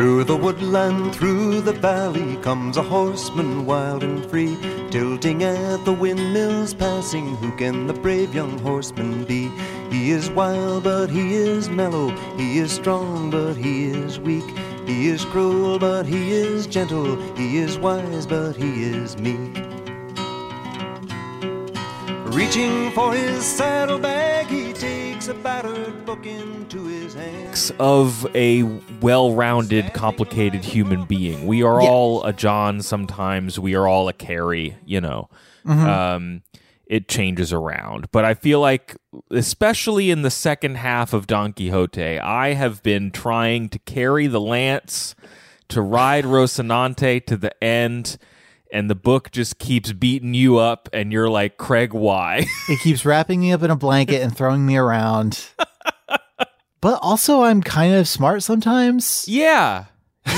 Through the woodland, through the valley, comes a horseman wild and free, tilting at the windmills passing. Who can the brave young horseman be? He is wild, but he is mellow. He is strong, but he is weak. He is cruel, but he is gentle. He is wise, but he is meek. Reaching for his saddlebag, takes a battered book into his hand. of a well-rounded, complicated human being. We are Yeah. all a John. Sometimes we are all a Carrie. You know, um, it changes around. But I feel like, especially in the second half of Don Quixote, I have been trying to carry the lance to ride Rocinante to the end. And the book just keeps beating you up, and you're like, Craig, why? It keeps wrapping me up in a blanket and throwing me around. but also, I'm kind of smart sometimes. Yeah.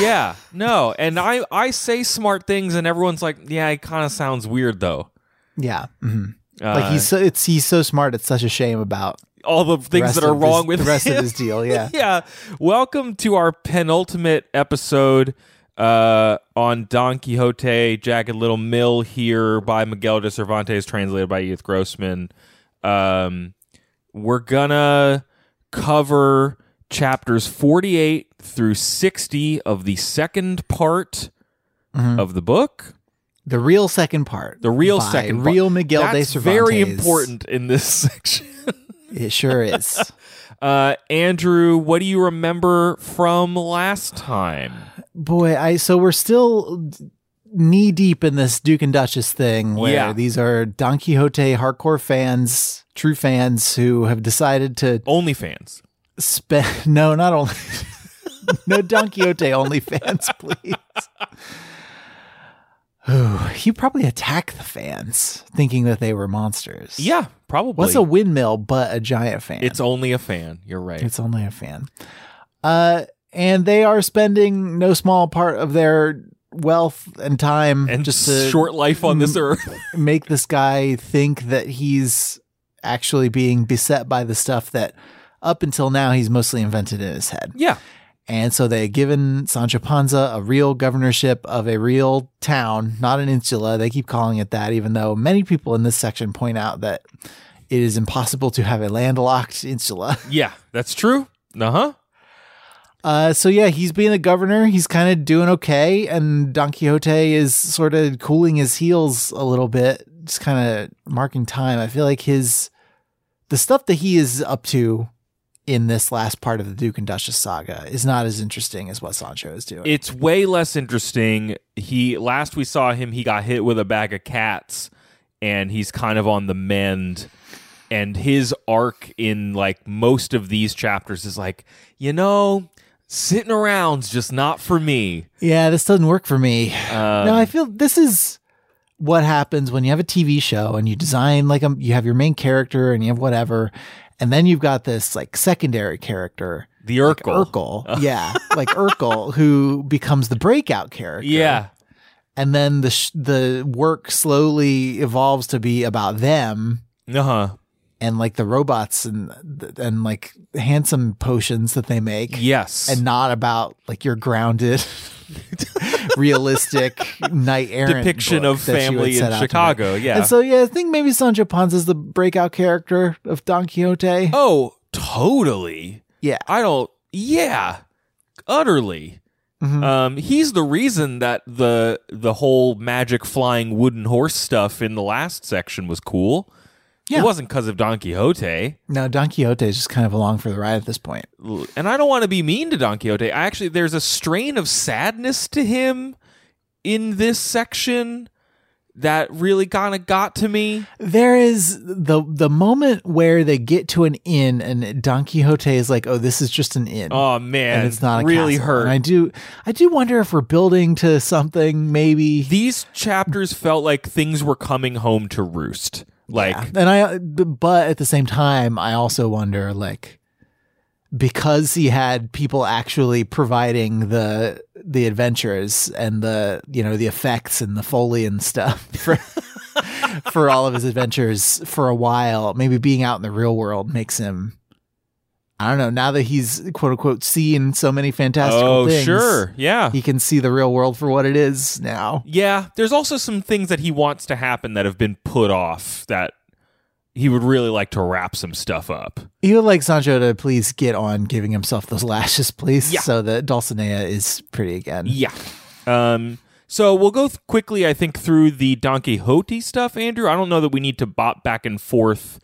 Yeah. No. And I I say smart things and everyone's like, "Yeah, it kind of sounds weird though." Yeah. mhm. Uh, like he's so it's he's so smart. It's such a shame about all the the things rest that are wrong his- with the rest him. of his deal. Yeah. yeah. Welcome to our penultimate episode uh on Don Quixote, Jagged Little Mill here by Miguel de Cervantes translated by Edith Grossman. Um we're gonna cover chapters 48 through 60 of the second part Mm-hmm. of the book. The real second part. The real second part. real Miguel de Cervantes. very important in this section. It sure is. Uh, Andrew, what do you remember from last time? Boy, I so we're still knee deep in this Duke and Duchess thing where Yeah. these are Don Quixote hardcore fans, true fans who have decided to OnlyFans. spend no, not only no Don Quixote only fans, please. Oh, he probably attacked the fans thinking that they were monsters. Yeah, probably. What's a windmill but a giant fan? It's only a fan. You're right. It's only a fan. Uh, and they are spending no small part of their wealth and time and just short life on this earth. make this guy think that he's actually being beset by the stuff that up until now he's mostly invented in his head. yeah. And so they had given Sancho Panza a real governorship of a real town, not an insula. They keep calling it that, even though many people in this section point out that it is impossible to have a landlocked insula. Yeah, that's true. Uh huh. Uh, so yeah, he's being the governor. He's kind of doing okay, and Don Quixote is sort of cooling his heels a little bit, just kind of marking time. I feel like his the stuff that he is up to in this last part of the Duke and Duchess saga is not as interesting as what Sancho is doing. It's way less interesting. He last we saw him, he got hit with a bag of cats, and he's kind of on the mend. And his arc in like most of these chapters is like, you know, sitting around's just not for me. yeah, this doesn't work for me. Um, no, I feel this is what happens when you have a TV show and you design like a, you have your main character and you have whatever, and then you've got this like secondary character the Urkel. Urkel. Yeah, like Urkel, who becomes the breakout character. Yeah. and then the sh- the work slowly evolves to be about them Uh huh. And like the robots and and like handsome potions that they make, Yes. and not about like your grounded, realistic knight errant depiction of that you had family in out to make. Chicago. Yeah. And so yeah, I think maybe Sancho Panza is the breakout character of Don Quixote. oh, totally. yeah, I don't. Yeah, utterly. Mhm. Um, he's the reason that the the whole magic flying wooden horse stuff in the last section was cool. Yeah. It wasn't because of Don Quixote, no, Don Quixote is just kind of along for the ride at this point. and I don't want to be mean to Don Quixote. I actually, there's a strain of sadness to him in this section that really kind of got to me. There is the the moment where they get to an inn and Don Quixote is like, "Oh, this is just an inn." Oh man, and it's not a really castle." hurt. And I do, I do wonder if we're building to something. Maybe These chapters felt like things were coming home to roost. Like, Yeah. and I, but at the same time, I also wonder, like, because he had people actually providing the the adventures and the you know the effects and the foley and stuff for for all of his adventures for a while. Maybe being out in the real world makes him. I don't know. Now that he's quote unquote seen so many fantastical Oh, things, sure. Yeah. he can see the real world for what it is now. Yeah, there's also some things that he wants to happen that have been put off that he would really like to wrap some stuff up. He would like Sancho to please get on giving himself those lashes, please, Yeah. so that Dulcinea is pretty again. Yeah. Um so we'll go th- quickly I think through the Don Quixote stuff, Andrew. I don't know that we need to bop back and forth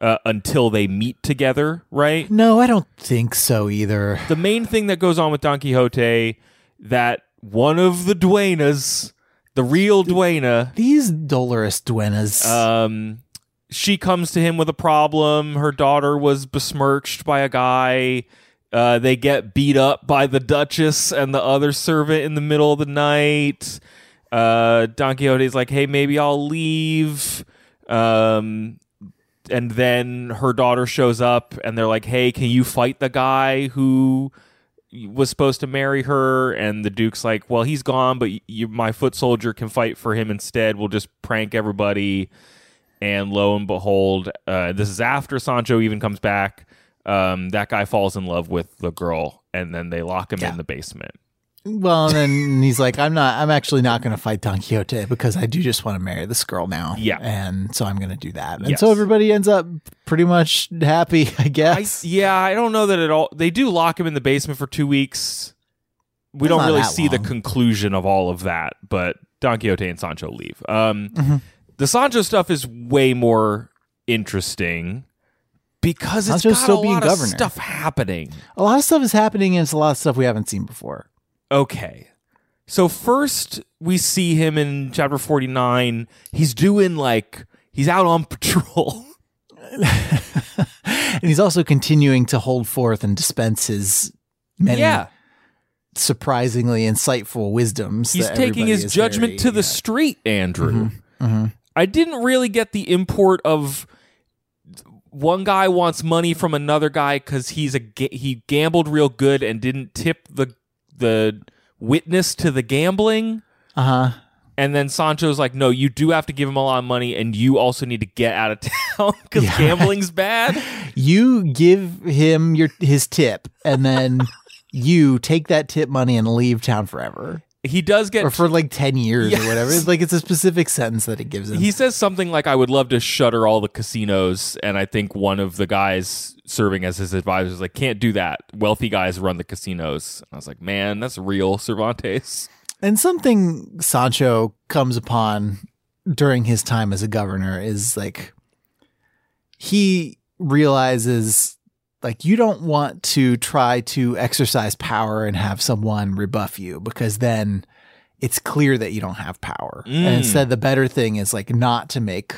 uh, until they meet together, right? No, I don't think so either. The main thing that goes on with Don Quixote that one of the duenas, the real duena, These dolorous duenas. um she comes to him with a problem her daughter was besmirched by a guy uh, they get beat up by the duchess and the other servant in the middle of the night uh, don quixote's like hey maybe i'll leave um, and then her daughter shows up and they're like hey can you fight the guy who was supposed to marry her? And the duke's like well he's gone but you, my foot soldier can fight for him instead. We'll just prank everybody. And lo and behold uh, this is after sancho even comes back. Um, that guy falls in love with the girl and then they lock him Yeah. in the basement well, and then he's like, I'm not, I'm actually not going to fight Don Quixote because I do just want to marry this girl now. Yeah. And so I'm going to do that. And Yes. so everybody ends up pretty much happy, I I, guess. yeah i don't know that at all they do lock him in the basement for two weeks we don't really see the conclusion of all of that but don quixote and sancho leave um, Mm-hmm. the sancho stuff is way more interesting because it's Sancho's got still a being lot governor. of stuff happening a lot of stuff is happening and it's a lot of stuff we haven't seen before. Okay. So first we see him in chapter 49. He's doing like he's out on patrol. And he's also continuing to hold forth and dispense his many yeah. surprisingly insightful wisdoms. He's taking his judgment very, to the uh, street, Andrew. mhm. I didn't really get the import of one guy wants money from another guy cuz he's a he gambled real good and didn't tip the the witness to the gambling. Uh-huh. And then Sancho's like, no, you do have to give him a lot of money, and you also need to get out of town because Yeah. gambling's bad. You give him your his tip and then you take that tip money and leave town forever. He does get Or for like 10 years Yes. or whatever. It's like it's a specific sentence that it gives him. He says something like, I would love to shutter all the casinos. And I think one of the guys serving as his advisor is like, can't do that. Wealthy guys run the casinos. and I was like, man, that's real, Cervantes. And something Sancho comes upon during his time as a governor is like he realizes like you don't want to try to exercise power and have someone rebuff you because then it's clear that you don't have power. Mm. And instead the better thing is like not to make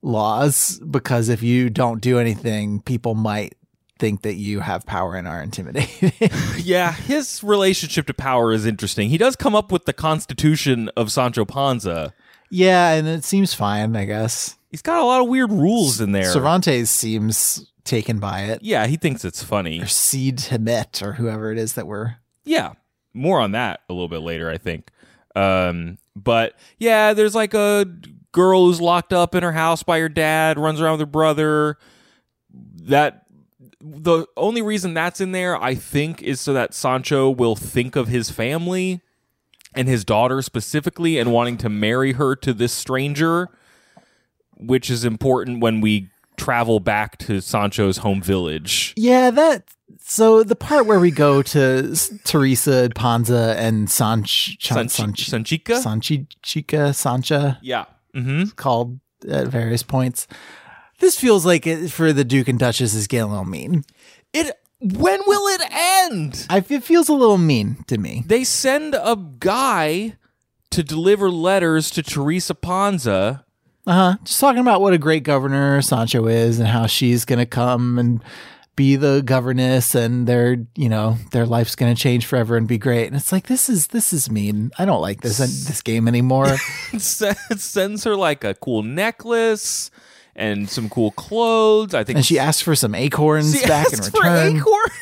laws because if you don't do anything people might think that you have power and are intimidated. Yeah, his relationship to power is interesting. He does come up with the constitution of Sancho Panza. yeah, and it seems fine, I guess. He's got a lot of weird rules in there. Cervantes seems taken by it. yeah, he thinks it's funny. Or Cide Hamete or whoever it is that we're. Yeah, more on that a little bit later, I think. Um, but yeah, there's like a girl who's locked up in her house by her dad, runs around with her brother. That the only reason that's in there, I think, is so that Sancho will think of his family and his daughter specifically and wanting to marry her to this stranger, which is important when we travel back to Sancho's home village. Yeah, that. So the part where we go to Teresa, Panza, and Sanch, Chan, Sanchi- Sanchi, Sanchica? Sancha, Yeah. Mm-hmm. called at various points. This feels like it, for the Duke and Duchess is getting a little mean. It when will it end? I, it feels a little mean to me. They send a guy to deliver letters to Teresa Panza. Uh huh. Just talking about what a great governor Sancho is and how she's gonna come and be the governess and their you know their life's gonna change forever and be great. And it's like this is this is mean. I don't like this this game anymore. It sends her like a cool necklace and some cool clothes. I think and she asks for some acorns back in return. acorns.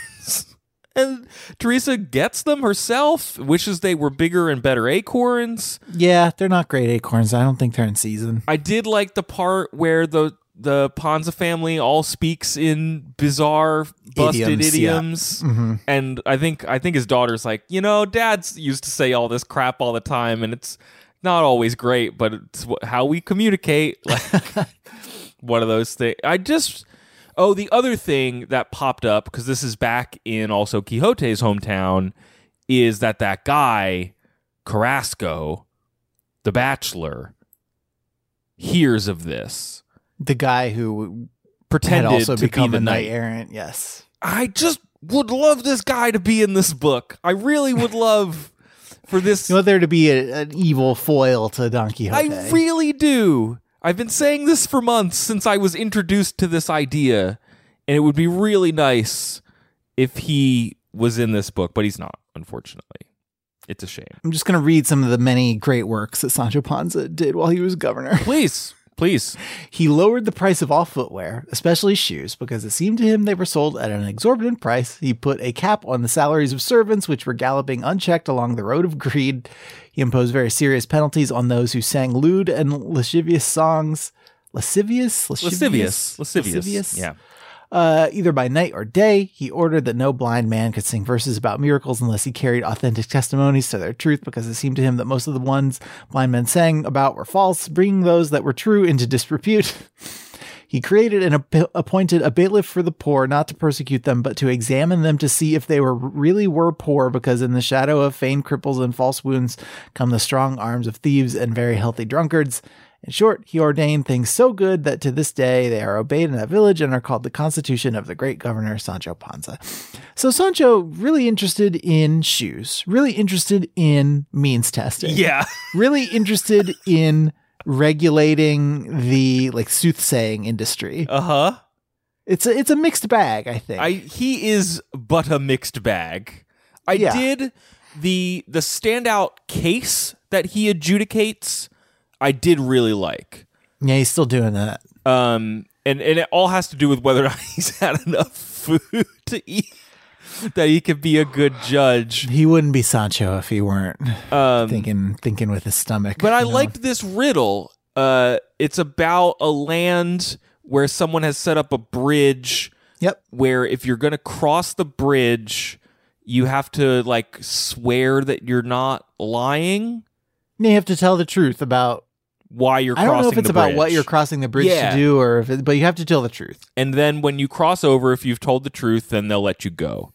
And Teresa gets them herself, wishes they were bigger and better acorns. Yeah, they're not great acorns. I don't think they're in season. I did like the part where the the Panza family all speaks in bizarre, busted Idioms, idioms, yeah. and I think I think his daughter's like, you know, Dad's used to say all this crap all the time, and it's not always great, but it's how we communicate. Like one of those things. I just oh, the other thing that popped up because this is back in also Quixote's hometown is that that guy Carrasco, the Bachelor, hears of this. The guy who Pretended also to become be the a knight knight. errant. Yes. I just would love this guy to be in this book. I really would love for this. You want there to be a, an evil foil to Don Quixote. I really do. I've been saying this for months since I was introduced to this idea, and it would be really nice if he was in this book, but he's not, unfortunately. It's a shame. I'm just going to read some of the many great works that Sancho Panza did while he was governor. Please, please. He lowered the price of all footwear, especially shoes, because it seemed to him they were sold at an exorbitant price. He put a cap on the salaries of servants, which were galloping unchecked along the road of greed. He imposed very serious penalties on those who sang lewd and lascivious songs. Lascivious? Lascivious. Lascivious. Yeah. Uh, either by night or day, he ordered that no blind man could sing verses about miracles unless he carried authentic testimonies to their truth, because it seemed to him that most of the ones blind men sang about were false, bringing those that were true into disrepute. He created and ap- appointed a bailiff for the poor, not to persecute them, but to examine them to see if they were really were poor, because in the shadow of feigned cripples and false wounds come the strong arms of thieves and very healthy drunkards. In short, he ordained things so good that to this day they are obeyed in that village and are called the Constitution of the great governor Sancho Panza. So Sancho really interested in shoes, really interested in means testing, Yeah. really interested in regulating the like soothsaying industry. Uh huh. It's a it's a mixed bag, I think. I he is but a mixed bag. I Yeah. did the the standout case that he adjudicates. I did really like. yeah, he's still doing that. Um, and and it all has to do with whether or not he's had enough food to eat that he could be a good judge. He wouldn't be Sancho if he weren't Um, thinking thinking with his stomach. But I know? liked this riddle. Uh, it's about a land where someone has set up a bridge Yep. where if you're going to cross the bridge, you have to like swear that you're not lying You have to tell the truth about. Why you're I crossing don't know if it's about what you're crossing the bridge Yeah. to do, or if it, but you have to tell the truth. and then when you cross over, if you've told the truth, then they'll let you go.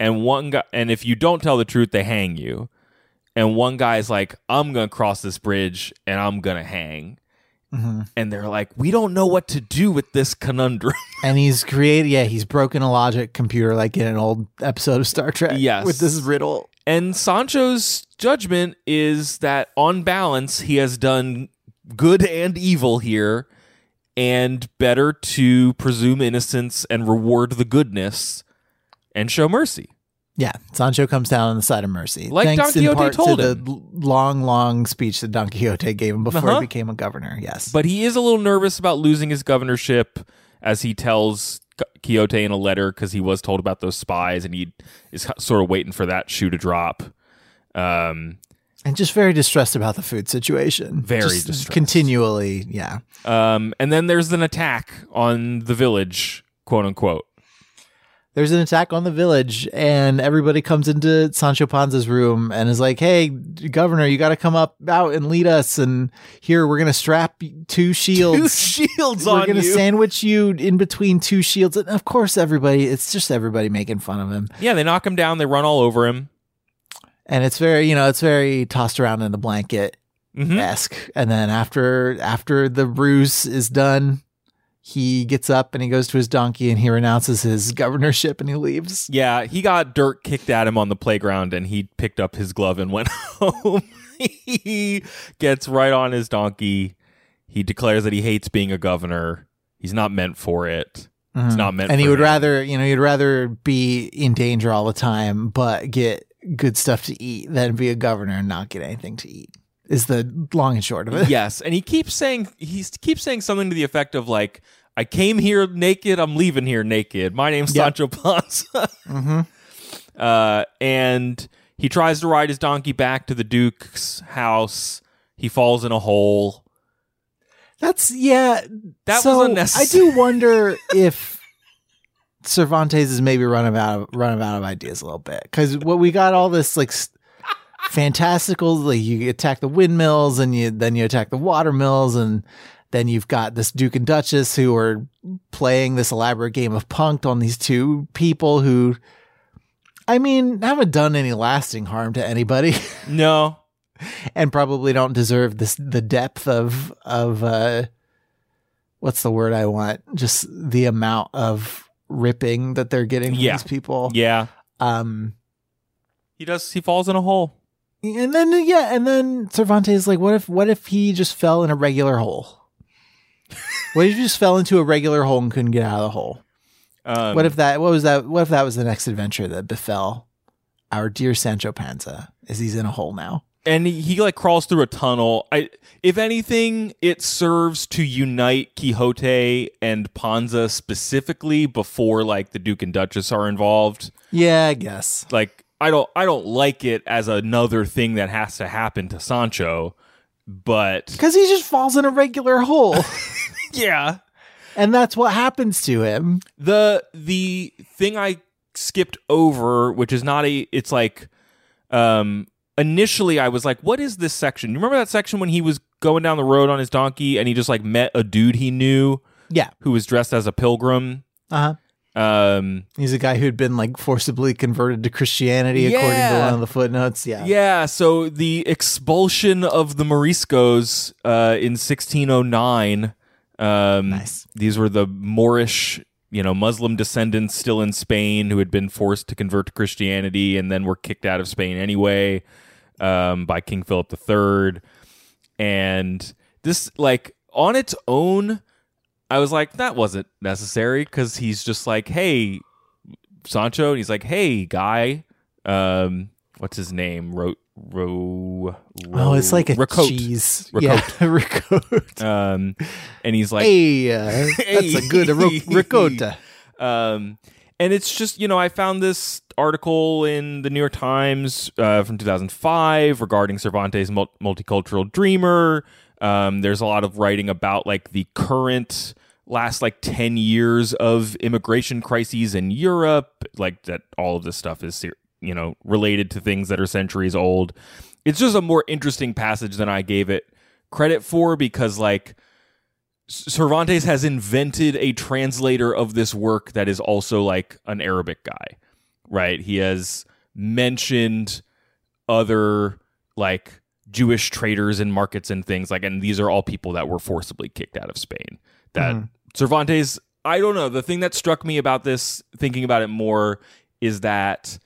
And one guy, and if you don't tell the truth, they hang you. And one guy's like, "I'm gonna cross this bridge, and I'm gonna hang." Mm-hmm. And they're like, "We don't know what to do with this conundrum." And he's created, yeah, he's broken a logic computer like in an old episode of Star Trek. Yes. with this riddle. And Sancho's judgment is that on balance, he has done good and evil here, and better to presume innocence and reward the goodness and show mercy. Yeah, Sancho comes down on the side of mercy, Like thanks Don Quixote told to him. the long, long speech that Don Quixote gave him before Uh-huh. he became a governor. Yes, But he is a little nervous about losing his governorship, as he tells Quixote in a letter because he was told about those spies, and he is sort of waiting for that shoe to drop. Um, and just very distressed about the food situation. Very Just distressed. continually. Yeah, um, and then there's an attack on the village, quote unquote. there's an attack on the village, and everybody comes into Sancho Panza's room and is like, "Hey, governor, you got to come up out and lead us." And here we're gonna strap two shields. Two shields on you. we're gonna you. sandwich you in between two shields, and of course, everybody. It's just everybody making fun of him. yeah, they knock him down. They run all over him. And it's very you know it's very tossed around in a mm-hmm. blanket esque and then after after the ruse is done he gets up and he goes to his donkey and he renounces his governorship and he leaves Yeah, he got dirt kicked at him on the playground, and he picked up his glove and went home. he gets right on his donkey. He declares that he hates being a governor. He's not meant for it. It's mm-hmm. not meant. and he would him. rather you know he'd rather be in danger all the time but get good stuff to eat than be a governor and not get anything to eat is the long and short of it yes, and he keeps saying he keeps saying something to the effect of like, "I came here naked. I'm leaving here naked. My name's Yeah. Sancho Panza." hmm uh, and he tries to ride his donkey back to the Duke's house. He falls in a hole. That's yeah. That so was unnecessary. I do wonder if Cervantes is maybe running out of running out of ideas a little bit because what we got all this like fantastical like you attack the windmills and you then you attack the water mills and then you've got this Duke and Duchess who are playing this elaborate game of punked on these two people who I mean haven't done any lasting harm to anybody. No. and probably don't deserve this the depth of of uh what's the word I want? Just the amount of ripping that they're getting from Yeah. these people. Yeah. Um He does he falls in a hole. and then yeah, and then Cervantes is like, what if what if he just fell in a regular hole? what if he just fell into a regular hole and couldn't get out of the hole? Um, what if that what was that what if that was the next adventure that befell our dear Sancho Panza is he's in a hole now? And he, he like crawls through a tunnel. I if anything, it serves to unite Quixote and Panza specifically before like the Duke and Duchess are involved. Yeah, I guess. Like I don't I don't like it as another thing that has to happen to Sancho, but Because he just falls in a regular hole. yeah. and that's what happens to him. The the thing I skipped over, which is not a it's like um initially I was like, what is this section? You remember that section when he was going down the road on his donkey and he just like met a dude he knew Yeah. who was dressed as a pilgrim? Uh huh. Um He's a guy who'd been like forcibly converted to Christianity, according to one of the footnotes. Yeah. yeah, so the expulsion of the Moriscos uh in 1609 um Nice. these were the Moorish, you know, Muslim descendants still in Spain who had been forced to convert to Christianity and then were kicked out of Spain anyway um, by King Philip III. And this, like, on its own, I was like, that wasn't necessary because he's just like, hey, Sancho. And he's like, hey, guy. Um, what's his name? Ro- Ro- Oh, it's like a Ricote. cheese. Ricote. Yeah, ricotta. Um, and he's like, hey, uh, that's a good ro- ricotta. Um, and it's just, you know, I found this article in the New York Times uh, from 2005 regarding Cervantes' mul- multicultural dreamer. Um, there's a lot of writing about like the current last like 10 years of immigration crises in Europe, like that all of this stuff is, ser- you know, related to things that are centuries old. It's just a more interesting passage than I gave it credit for because like Cervantes has invented a translator of this work that is also like an Arabic guy, right? He has mentioned other like Jewish traders and markets and things like, and these are all people that were forcibly kicked out of Spain. That mm-hmm. Cervantes, I don't know. The thing that struck me about this, thinking about it more, is that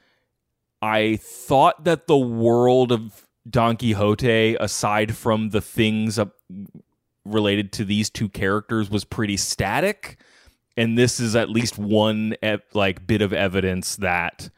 I thought that the world of Don Quixote, aside from the things related to these two characters, was pretty static, and this is at least one like bit of evidence that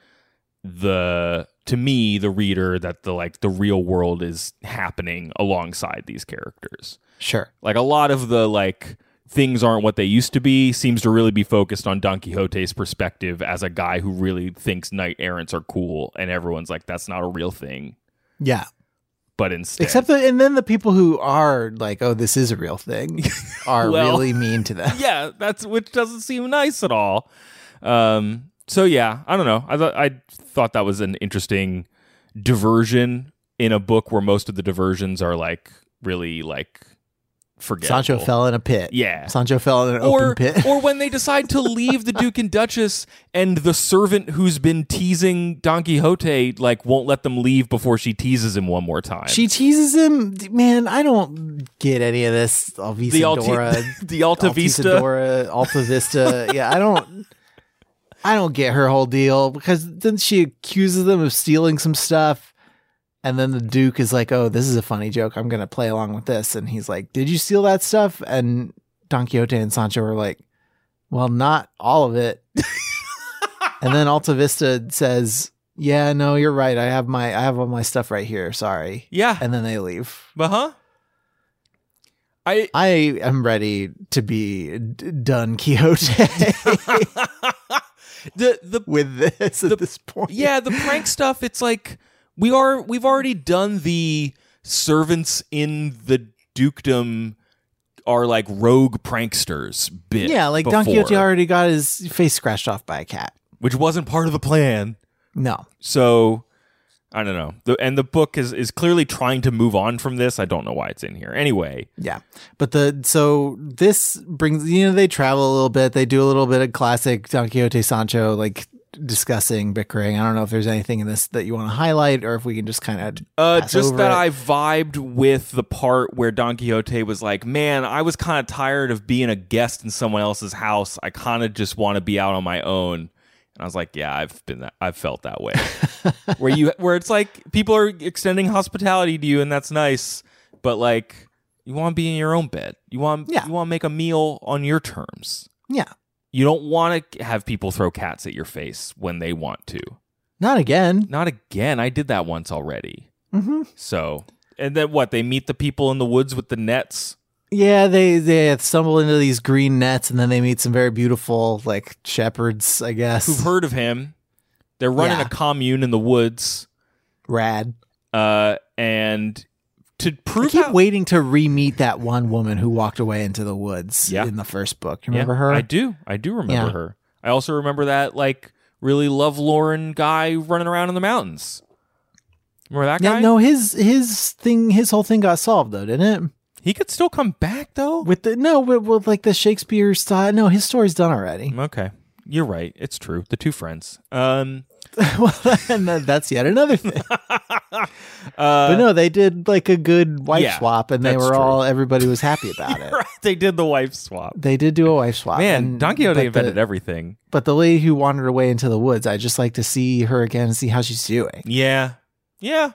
the to me the reader that the like the real world is happening alongside these characters Sure. like a lot of the like things aren't what they used to be seems to really be focused on Don Quixote's perspective as a guy who really thinks knight errants are cool and everyone's like that's not a real thing Yeah. but instead Except that, and then the people who are like, "Oh, this is a real thing," are Well- really mean to them. yeah that's which doesn't seem nice at all um so yeah i don't know i thought i thought that was an interesting diversion in a book where most of the diversions are like really like forgettable Sancho fell in a pit. yeah Sancho fell in an or open pit. or when they decide to leave the Duke and Duchess and the servant who's been teasing Don Quixote like won't let them leave before she teases him one more time. she teases him. Man, I don't get any of this. Alvisa the Alti- Dora, the Alta Vista. Altisadora, Alta Vista. Yeah, I don't. I don't get her whole deal because then she accuses them of stealing some stuff, and then the Duke is like, "Oh, this is a funny joke. I'm gonna play along with this." And he's like, "Did you steal that stuff?" And Don Quixote and Sancho are like, "Well, not all of it." and then Alta Vista says, "Yeah, no, you're right. I have my I have all my stuff right here. Sorry." Yeah. And then they leave. Uh huh. I I am ready to be d- done Quixote the the with this at this point. yeah the prank stuff. It's like we are we've already done the servants in the dukedom are like rogue pranksters bit. Yeah, like Don Quixote already got his face scratched off by a cat. which wasn't part of the plan. No. So I don't know. The, and the book is is clearly trying to move on from this. I don't know why it's in here. Anyway, Yeah. But the so this brings you know, they travel a little bit. They do a little bit of classic Don Quixote Sancho like discussing bickering. I don't know if there's anything in this that you want to highlight or if we can just kind of Uh, just that it. I vibed with the part where Don Quixote was like, "Man, I was kind of tired of being a guest in someone else's house. I kind of just want to be out on my own." And I was like, "Yeah, I've been that. I've felt that way." where you, where it's like people are extending hospitality to you, and that's nice, but like you want to be in your own bed. You want, Yeah. you want to make a meal on your terms. Yeah. You don't want to have people throw cats at your face when they want to. Not again. Not again. I did that once already. hmm So, and then what? They meet the people in the woods with the nets. Yeah, they they stumble into these green nets and then they meet some very beautiful like shepherds, I guess. Who've heard of him? They're running Yeah. a commune in the woods, Rad. uh, and to I prove keep how, waiting to re-meet that one woman who walked away into the woods Yeah. in the first book. You Yeah, remember her? I do. I do remember Yeah. her. I also remember that like really lovelorn guy running around in the mountains. Remember that Yeah, guy? no, his his thing, his whole thing got solved though, didn't it? he could still come back though. With the no, with, with like the Shakespeare style. No, his story's done already. Okay, you're right. It's true. The two friends. Um, well, and that- that's yet another thing. uh, but no, they did like a good wife yeah, swap, and they were true. all everybody was happy about it. right, they did the wife swap. They did do a wife swap. Man, and- Don Quixote invented the, everything. But the lady who wandered away into the woods, I just like to see her again and see how she's doing. Yeah, yeah.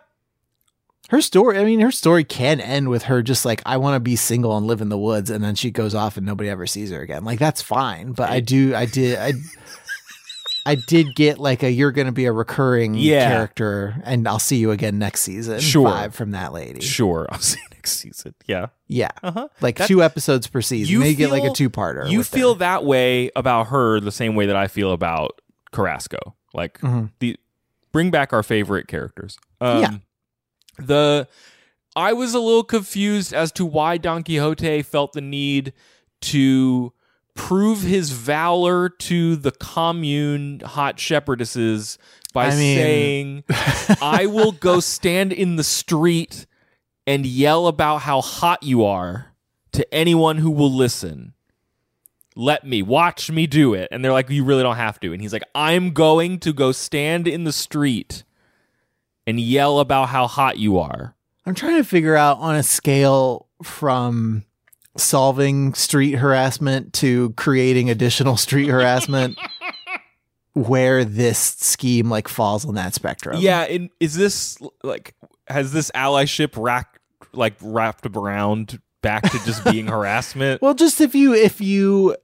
Her story, I mean, her story can end with her just like, I want to be single and live in the woods. And then she goes off and nobody ever sees her again. Like, that's fine. But I do, I did, I, I did get like a, you're going to be a recurring Yeah. character and I'll see you again next season. Sure. Vibe from that lady. Sure, I'll see you next season. Yeah. Yeah. Uh huh. Like two episodes per season. You They get like a two parter. You feel that way about her the same way that I feel about Carrasco. Like Mhm. the bring back our favorite characters. Um, Yeah. The I was a little confused as to why Don Quixote felt the need to prove his valor to the commune hot shepherdesses by I mean- saying, "I will go stand in the street and yell about how hot you are to anyone who will listen." let me watch me do it. And they're like you really don't have to. And he's like i'm going to go stand in the street and yell about how hot you are. I'm trying to figure out on a scale from solving street harassment to creating additional street harassment where this scheme like falls on that spectrum. yeah and is this like has this allyship racked like wrapped around back to just being harassment Well, just if you if you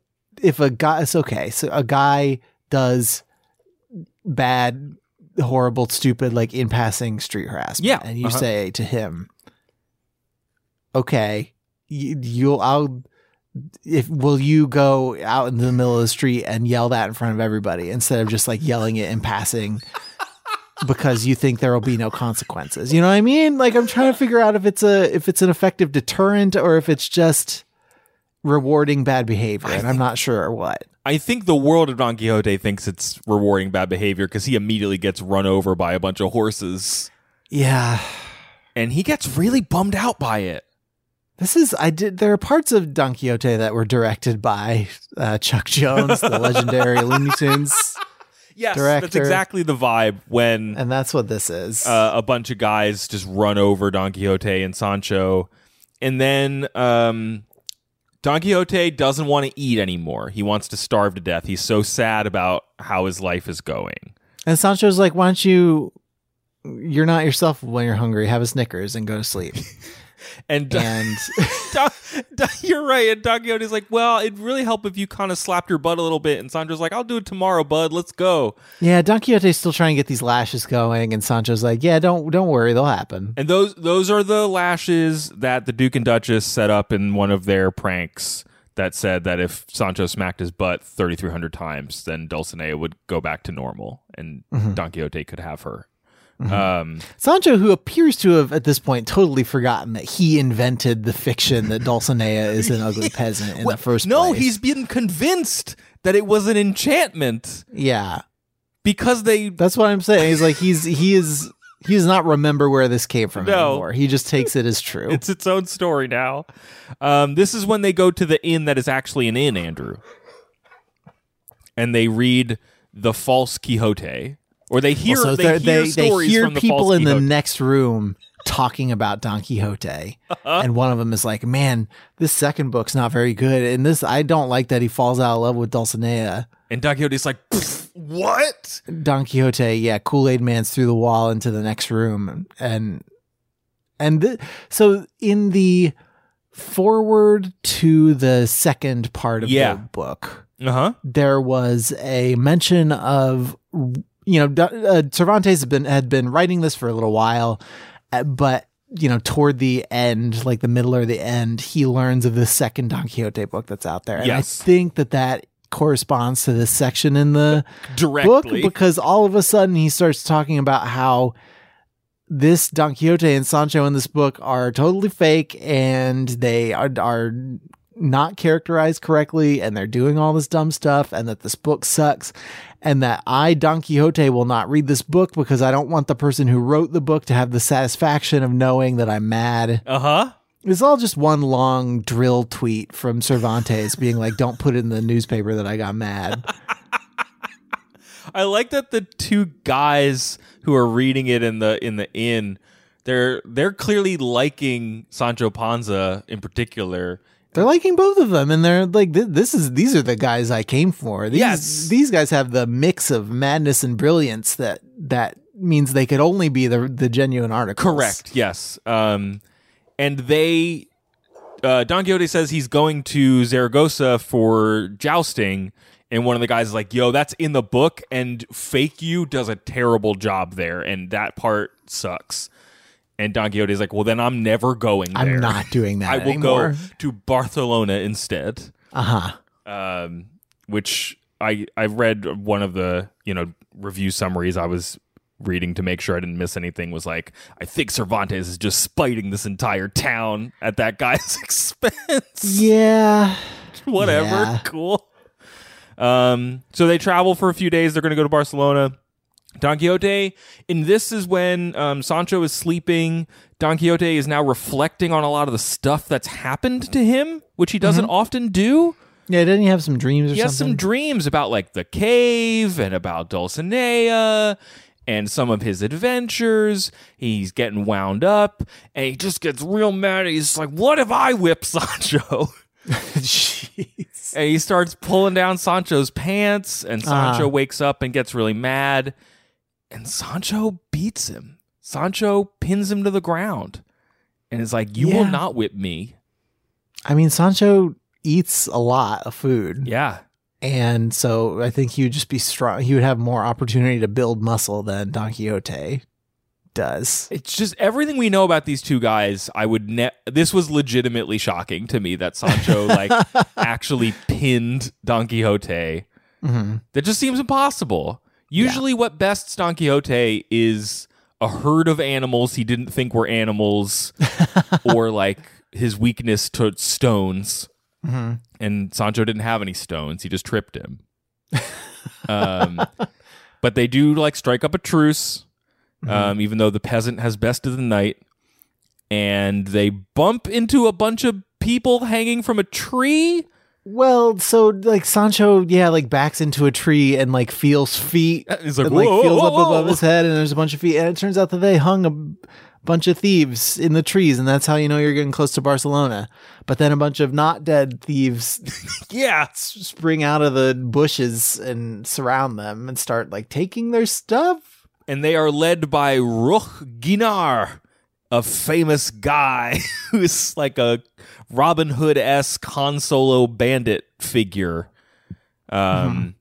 if a guy it's okay. So a guy does bad, horrible, stupid, like in passing street harassment. Yeah, And you uh-huh. say to him, Okay, you'll I'll if will you go out in the middle of the street and yell that in front of everybody instead of just like yelling it in passing because you think there will be no consequences. You know what I mean? Like I'm trying to figure out if it's a if it's an effective deterrent or if it's just rewarding bad behavior, and I'm not sure what. i think the world of don quixote thinks it's rewarding bad behavior because he immediately gets run over by a bunch of horses Yeah. and he gets really bummed out by it This is I did there are parts of Don Quixote that were directed by uh, Chuck Jones, the legendary Looney Tunes, yes that's Director. exactly the vibe when and that's what this is. uh, a bunch of guys just run over Don Quixote and Sancho, and then um, Don Quixote doesn't want to eat anymore. He wants to starve to death. He's so sad about how his life is going. and Sancho's like, "Why don't you? You're not yourself when you're hungry. Have a Snickers and go to sleep." And And Don, Don- you're right. And Don Quixote's like, "Well, it'd really help if you kind of slapped your butt a little bit." And Sancho's like, "I'll do it tomorrow, bud. Let's go." yeah, Don Quixote's still trying to get these lashes going, and Sancho's like, "Yeah, don't don't worry, they'll happen." And those those are the lashes that the Duke and Duchess set up in one of their pranks that said that if Sancho smacked his butt 3300 times, then Dulcinea would go back to normal and mm-hmm. Don Quixote could have her. Um, Sancho, who appears to have at this point totally forgotten that he invented the fiction that Dulcinea is an ugly peasant in the first no, place. No, he's been convinced that it was an enchantment yeah. because they That's what I'm saying. He's like he's he is he does not remember where this came from No. anymore. He just takes it as true. it's its own story now. Um, this is when they go to the inn that is actually an inn, Andrew, and they read the false Quixote, or they hear so they, hear they, they hear from the people false in the next room talking about Don Quixote, Uh-huh. and one of them is like, "Man, this second book's not very good." And this, I don't like that he falls out of love with Dulcinea. and Don Quixote's like, "What?" Don Quixote, yeah, Kool Aid Man's through the wall into the next room, and and th- so in the forward to the second part of Yeah. the book, Uh huh. there was a mention of you know uh, Cervantes had been had been writing this for a little while, uh, but you know toward the end, like the middle or the end, he learns of the second Don Quixote book that's out there, and Yes. I think that that corresponds to this section in the book because all of a sudden he starts talking about how this Don Quixote and Sancho in this book are totally fake and they are, are not characterized correctly and they're doing all this dumb stuff and that this book sucks and that I, Don Quixote, will not read this book because I don't want the person who wrote the book to have the satisfaction of knowing that I'm mad. uh huh. It's all just one long dril tweet from Cervantes being like, don't put it in the newspaper that I got mad. I like that the two guys who are reading it in the in the inn, they're they're clearly liking Sancho Panza in particular. They're liking both of them, and they're like, "This is these are the guys I came for." These, Yes. these guys have the mix of madness and brilliance that that means they could only be the the genuine articles. Correct. Yes. Um, and they, uh, Don Quixote says he's going to Zaragoza for jousting, and one of the guys is like, "Yo, that's in the book," and Fake You does a terrible job there, and that part sucks. And Don Quixote is like, "Well, then I'm never going there. I'm not doing that I will anymore. go to Barcelona instead." Uh huh. um, which I I read one of the you know review summaries I was reading to make sure I didn't miss anything was like I think Cervantes is just spiting this entire town at that guy's expense. Yeah. Whatever, Yeah. cool. Um, so they travel for a few days. They're going to go to Barcelona. Don Quixote, and this is when um, Sancho is sleeping. Don Quixote is now reflecting on a lot of the stuff that's happened to him, which he doesn't often do Yeah. Didn't he have some dreams or he has some dreams about like the cave and about Dulcinea and some of his adventures. He's getting wound up and he just gets real mad. He's like, What if I whip Sancho? Jeez. And he starts pulling down Sancho's pants, and Sancho Uh-huh. wakes up and gets really mad. And Sancho beats him. Sancho pins him to the ground and is like, You will not whip me. I mean, Sancho eats a lot of food, Yeah. and so I think he would just be strong. He would have more opportunity to build muscle than Don Quixote does. It's just everything we know about these two guys. I would ne- this was legitimately shocking to me that Sancho like actually pinned Don Quixote. hmm That just seems impossible. Usually, what bests Don Quixote is a herd of animals he didn't think were animals, or like his weakness to stones. hmm And Sancho didn't have any stones; he just tripped him. um, but they do like strike up a truce, um, even though the peasant has best of the night, and they bump into a bunch of people hanging from a tree. Well, so like Sancho, yeah, like backs into a tree and like feels feet. Uh, he's like, and, like "Whoa, feels whoa, up whoa, above his head, and there's a bunch of feet. And it turns out that they hung a bunch of thieves in the trees, and that's how you know you're getting close to Barcelona. But then a bunch of not dead thieves Yeah, spring out of the bushes and surround them and start like taking their stuff. and they are led by Roque Guinart, a famous guy who's like a Robin Hood esque Han Solo bandit figure. Um,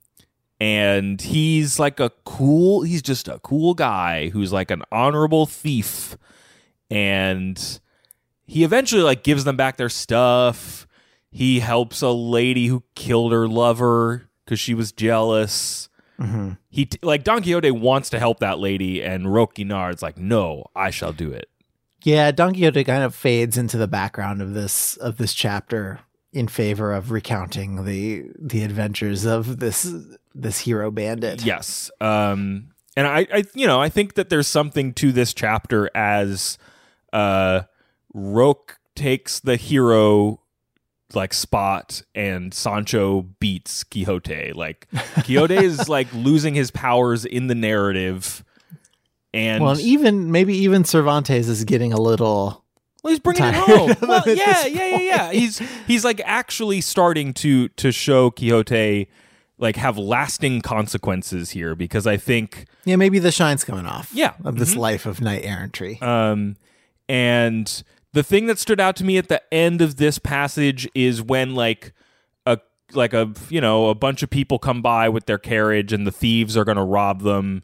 and he's like a cool, he's just a cool guy who's like an honorable thief. And he eventually like gives them back their stuff. He helps a lady who killed her lover because she was jealous He t- like Don Quixote wants to help that lady, and Roque Guinart's like, "No, I shall do it." Yeah, Don Quixote kind of fades into the background of this of this chapter in favor of recounting the the adventures of this this hero bandit. Yes. Um, and I, I, you know, I think that there's something to this chapter as uh, Roque takes the hero like spot and Sancho beats Quixote. Like Quixote is like losing his powers in the narrative. And Well, and even maybe even Cervantes is getting a little Well, he's bringing it home. Well, yeah, yeah, yeah, yeah. He's he's like actually starting to to show Quixote like have lasting consequences here because I think yeah, maybe the shine's coming off. Yeah. of this life of knight errantry. um and the thing that stood out to me at the end of this passage is when like a like a you know a bunch of people come by with their carriage and the thieves are going to rob them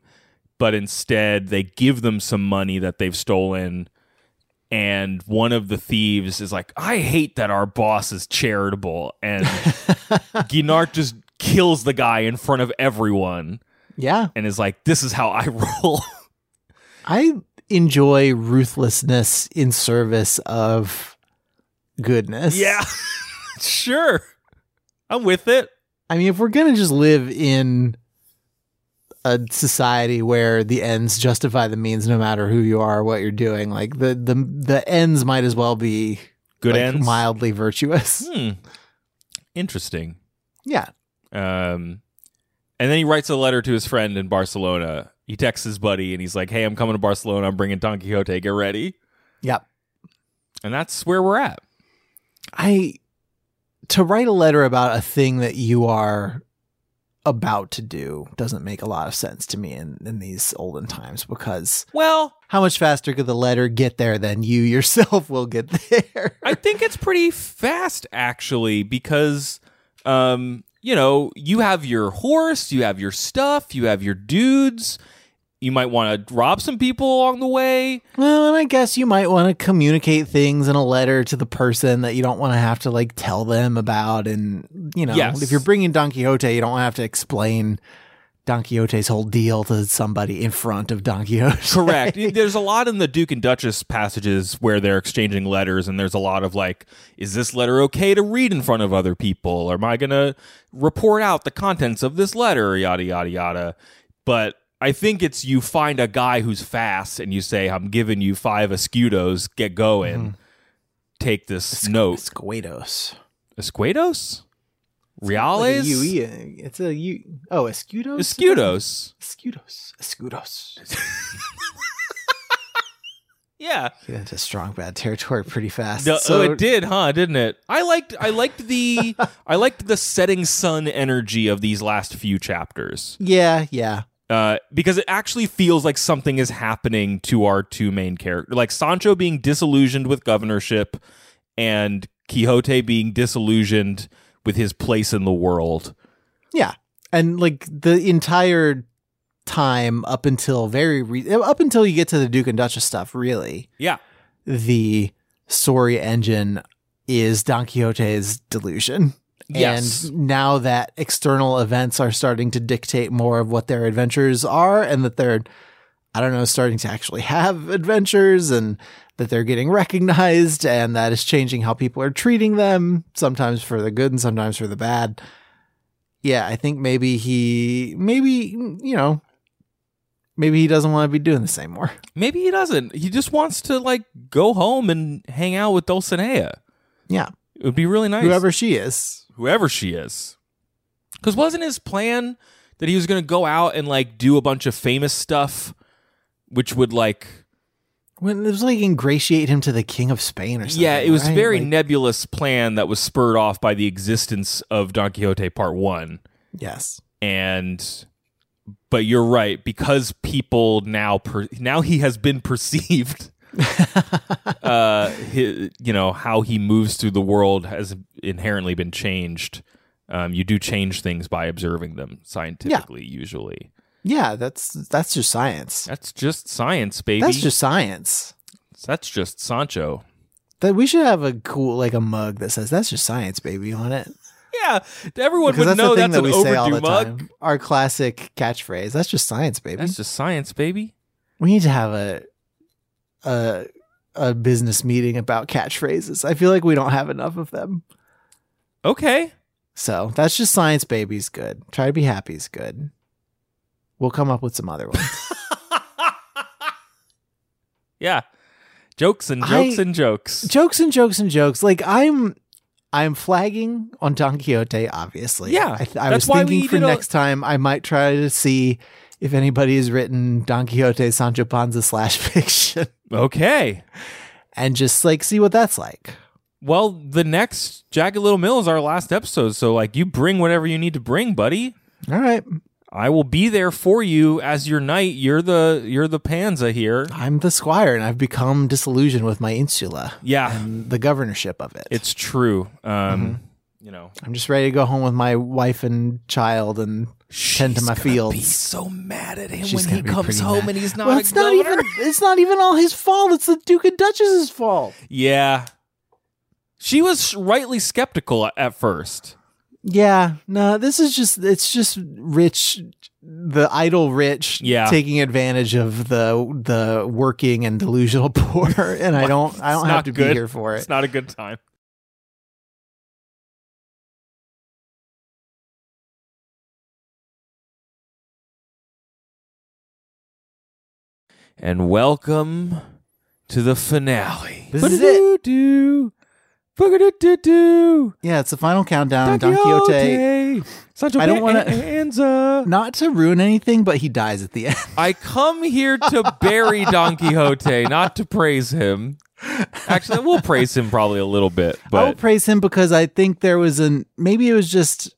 but instead they give them some money that they've stolen. And one of the thieves is like i hate that our boss is charitable. And Guinart just kills the guy in front of everyone yeah, and is like this is how i roll. I enjoy ruthlessness in service of goodness. yeah. Sure. I'm with it. I mean, if we're gonna just live in a society where the ends justify the means, no matter who you are what you're doing, like the the the ends might as well be good like, ends mildly virtuous. Hmm. Interesting. Yeah, Um, and then he writes a letter to his friend in Barcelona. He texts his buddy and he's like, "Hey, I'm coming to Barcelona. I'm bringing Don Quixote. Get ready." yep. And that's where we're at. I to write a letter about a thing that you are about to do doesn't make a lot of sense to me in, in these olden times because Well, how much faster could the letter get there than you yourself will get there? I think it's pretty fast actually because um, you know, you have your horse, you have your stuff, you have your dudes. You might want to rob some people along the way. well, and I guess you might want to communicate things in a letter to the person that you don't want to have to like tell them about. And, you know, Yes. if you're bringing Don Quixote, you don't have to explain Don Quixote's whole deal to somebody in front of Don Quixote. Correct. there's a lot in the Duke and Duchess passages where they're exchanging letters, and there's a lot of like, is this letter okay to read in front of other people? Or am I going to report out the contents of this letter? Yada, yada, yada. But I think it's you find a guy who's fast and you say, I'm giving you five escudos, get going. Mm-hmm. Take this note. Escuedos. Escuedos? Like a Reales? UE. Uh, it's a U. Oh, escudos. Escudos. Escudos. Escudos. Yeah. Get into strong bad territory pretty fast. The- so oh, it did, huh? Didn't it? I liked, I liked the, I liked the setting sun energy of these last few chapters, Yeah, yeah. Uh, because it actually feels like something is happening to our two main characters, like Sancho being disillusioned with governorship, and Quixote being disillusioned with his place in the world. Yeah. And like the entire time up until very re- up until you get to the Duke and Duchess stuff, really, Yeah, the story engine is Don Quixote's delusion. Yes. And now that external events are starting to dictate more of what their adventures are and that they're I don't know, starting to actually have adventures and that they're getting recognized and that is changing how people are treating them, sometimes for the good and sometimes for the bad. Yeah, I think maybe he, maybe, you know, maybe he doesn't want to be doing the same more. maybe he doesn't. He just wants to like go home and hang out with Dulcinea. Yeah, It would be really nice. whoever she is. Whoever she is. Because wasn't his plan that he was going to go out and like do a bunch of famous stuff, which would like, When it was like ingratiate him to the king of Spain or something. yeah, it was a very Like- nebulous plan that was spurred off by the existence of Don Quixote Part One, yes. and but you're right because people now per, now he has been perceived. uh, hi you know how he moves through the world has inherently been changed. Um, you do change things by observing them scientifically, usually. Yeah, that's that's just science. That's just science, baby. That's just science. that's just Sancho. That we should have a cool like a mug that says "That's just science, baby" on it. yeah, everyone Because would that's know the thing that's that an we say all overdue the mug. time. Our classic catchphrase. That's just science, baby. That's just science, baby. we need to have a a a business meeting about catchphrases. I feel like we don't have enough of them. Okay. So that's just science, baby's good. Try to be happy is good. We'll come up with some other ones. Yeah. Jokes and I- jokes and jokes. jokes and jokes and jokes. Like I'm, I'm flagging on Don Quixote. Obviously, Yeah, I, th- I was thinking for did a- next time I might try to see if anybody has written Don Quixote Sancho Panza slash fiction Okay. and just like see what that's like. Well, the next Jagged Little Mill is our last episode, so like you bring whatever you need to bring, buddy. All right, I will be there for you as your knight. You're the you're the panza here. I'm the squire, and I've become disillusioned with my insula Yeah, and the governorship of it. it's true. Um, Mm-hmm. You know, I'm just ready to go home with my wife and child and tend to my She's gonna fields. Be so mad at him She's when he comes home mad. and he's not. well, a it's not governor. even. It's not even all his fault. It's the Duke and Duchess's fault. Yeah, she was rightly skeptical at- at first. Yeah, no, this is just it's just rich the idle rich Yeah. taking advantage of the the working and delusional poor and I don't I don't have to good. be here for it. It's not a good time. And welcome to the finale. This is it. Do Yeah, it's the final countdown Don Quixote. Sancho I don't wanna- Panza. Not to ruin anything, but he dies at the end. I come here to bury Don Quixote, not to praise him. Actually, we'll praise him probably a little bit, But I will praise him because I think there was an maybe it was just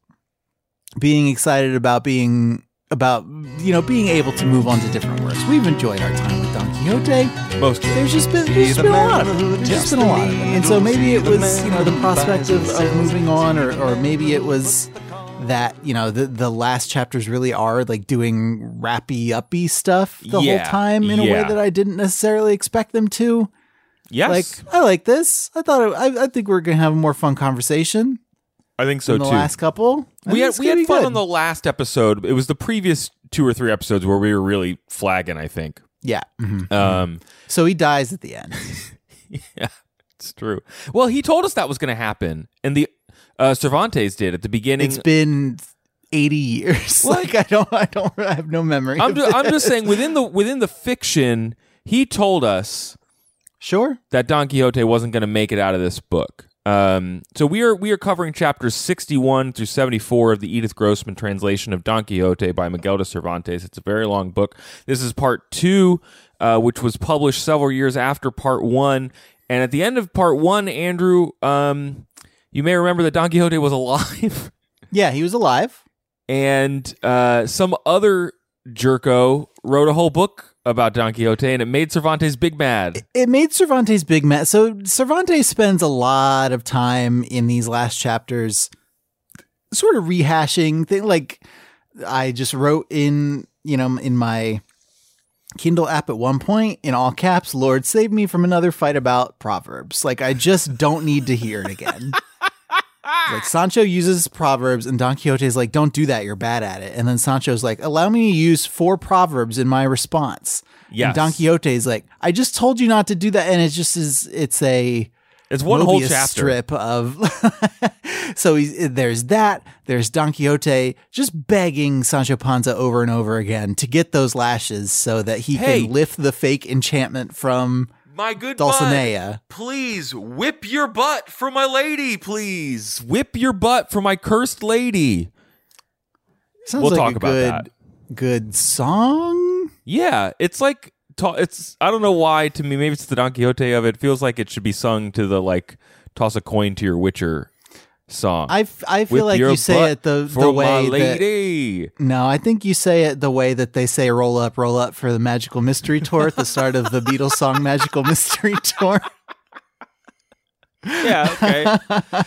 being excited about being about you know being able to move on to different works. We've enjoyed our time with Don Quixote. most. There's just been there's just been a lot of it. There's just been a lot of it. And so maybe it was you know the prospect of, of moving on, or or maybe it was that you know the the last chapters really are like doing rappy uppy stuff the Yeah, whole time in a way that I didn't necessarily expect them to. Yes, Like I like this. I thought it, I, I think we're gonna have a more fun conversation I think so the too. last couple. I we had we had fun good. on the last episode. It was the previous two or three episodes where we were really flagging. I think. yeah. mhm. Um, So he dies at the end. yeah, it's true. Well, he told us that was going to happen, and the uh, Cervantes did at the beginning. It's been eighty years. like I don't I don't I have no memory. I'm of just, I'm just saying within the within the fiction, he told us Sure. that Don Quixote wasn't going to make it out of this book. Um, so we are we are covering chapters 61 through 74 of the Edith Grossman translation of Don Quixote by Miguel de Cervantes. It's a very long book. This is part two, uh, which was published several years after part one. And at the end of part one, Andrew, um, you may remember that Don Quixote was alive, Yeah, he was alive. and uh, some other jerko wrote a whole book about Don Quixote, and it made Cervantes big mad. It made Cervantes big mad. So Cervantes spends a lot of time in these last chapters sort of rehashing thing like I just wrote in, you know, in my Kindle app at one point in all caps, Lord save me from another fight about proverbs. Like I just don't need to hear it again. Ah! like Sancho uses proverbs and Don Quixote is like, don't do that, you're bad at it. And then Sancho's like, allow me to use four proverbs in my response. Yes. And Don is like, I just told you not to do that. And it just is it's a It's one whole Mobius chapter. strip of so he's, there's that there's Don Quixote just begging Sancho Panza over and over again to get those lashes so that he Hey. can lift the fake enchantment from My good Dulcinea. please whip your butt for my lady, please. Whip your butt for my cursed lady. Sounds We'll like talk a about good, that. Good song. Yeah, it's like it's I don't know why to me maybe it's the Don Quixote of it. it feels like it should be sung to the like toss a coin to your Witcher song. I, f- I feel like you say it the the way that no, I think you say it the way that they say "roll up, roll up" for the Magical Mystery Tour at the start of the Beatles song "Magical Mystery Tour." yeah, okay.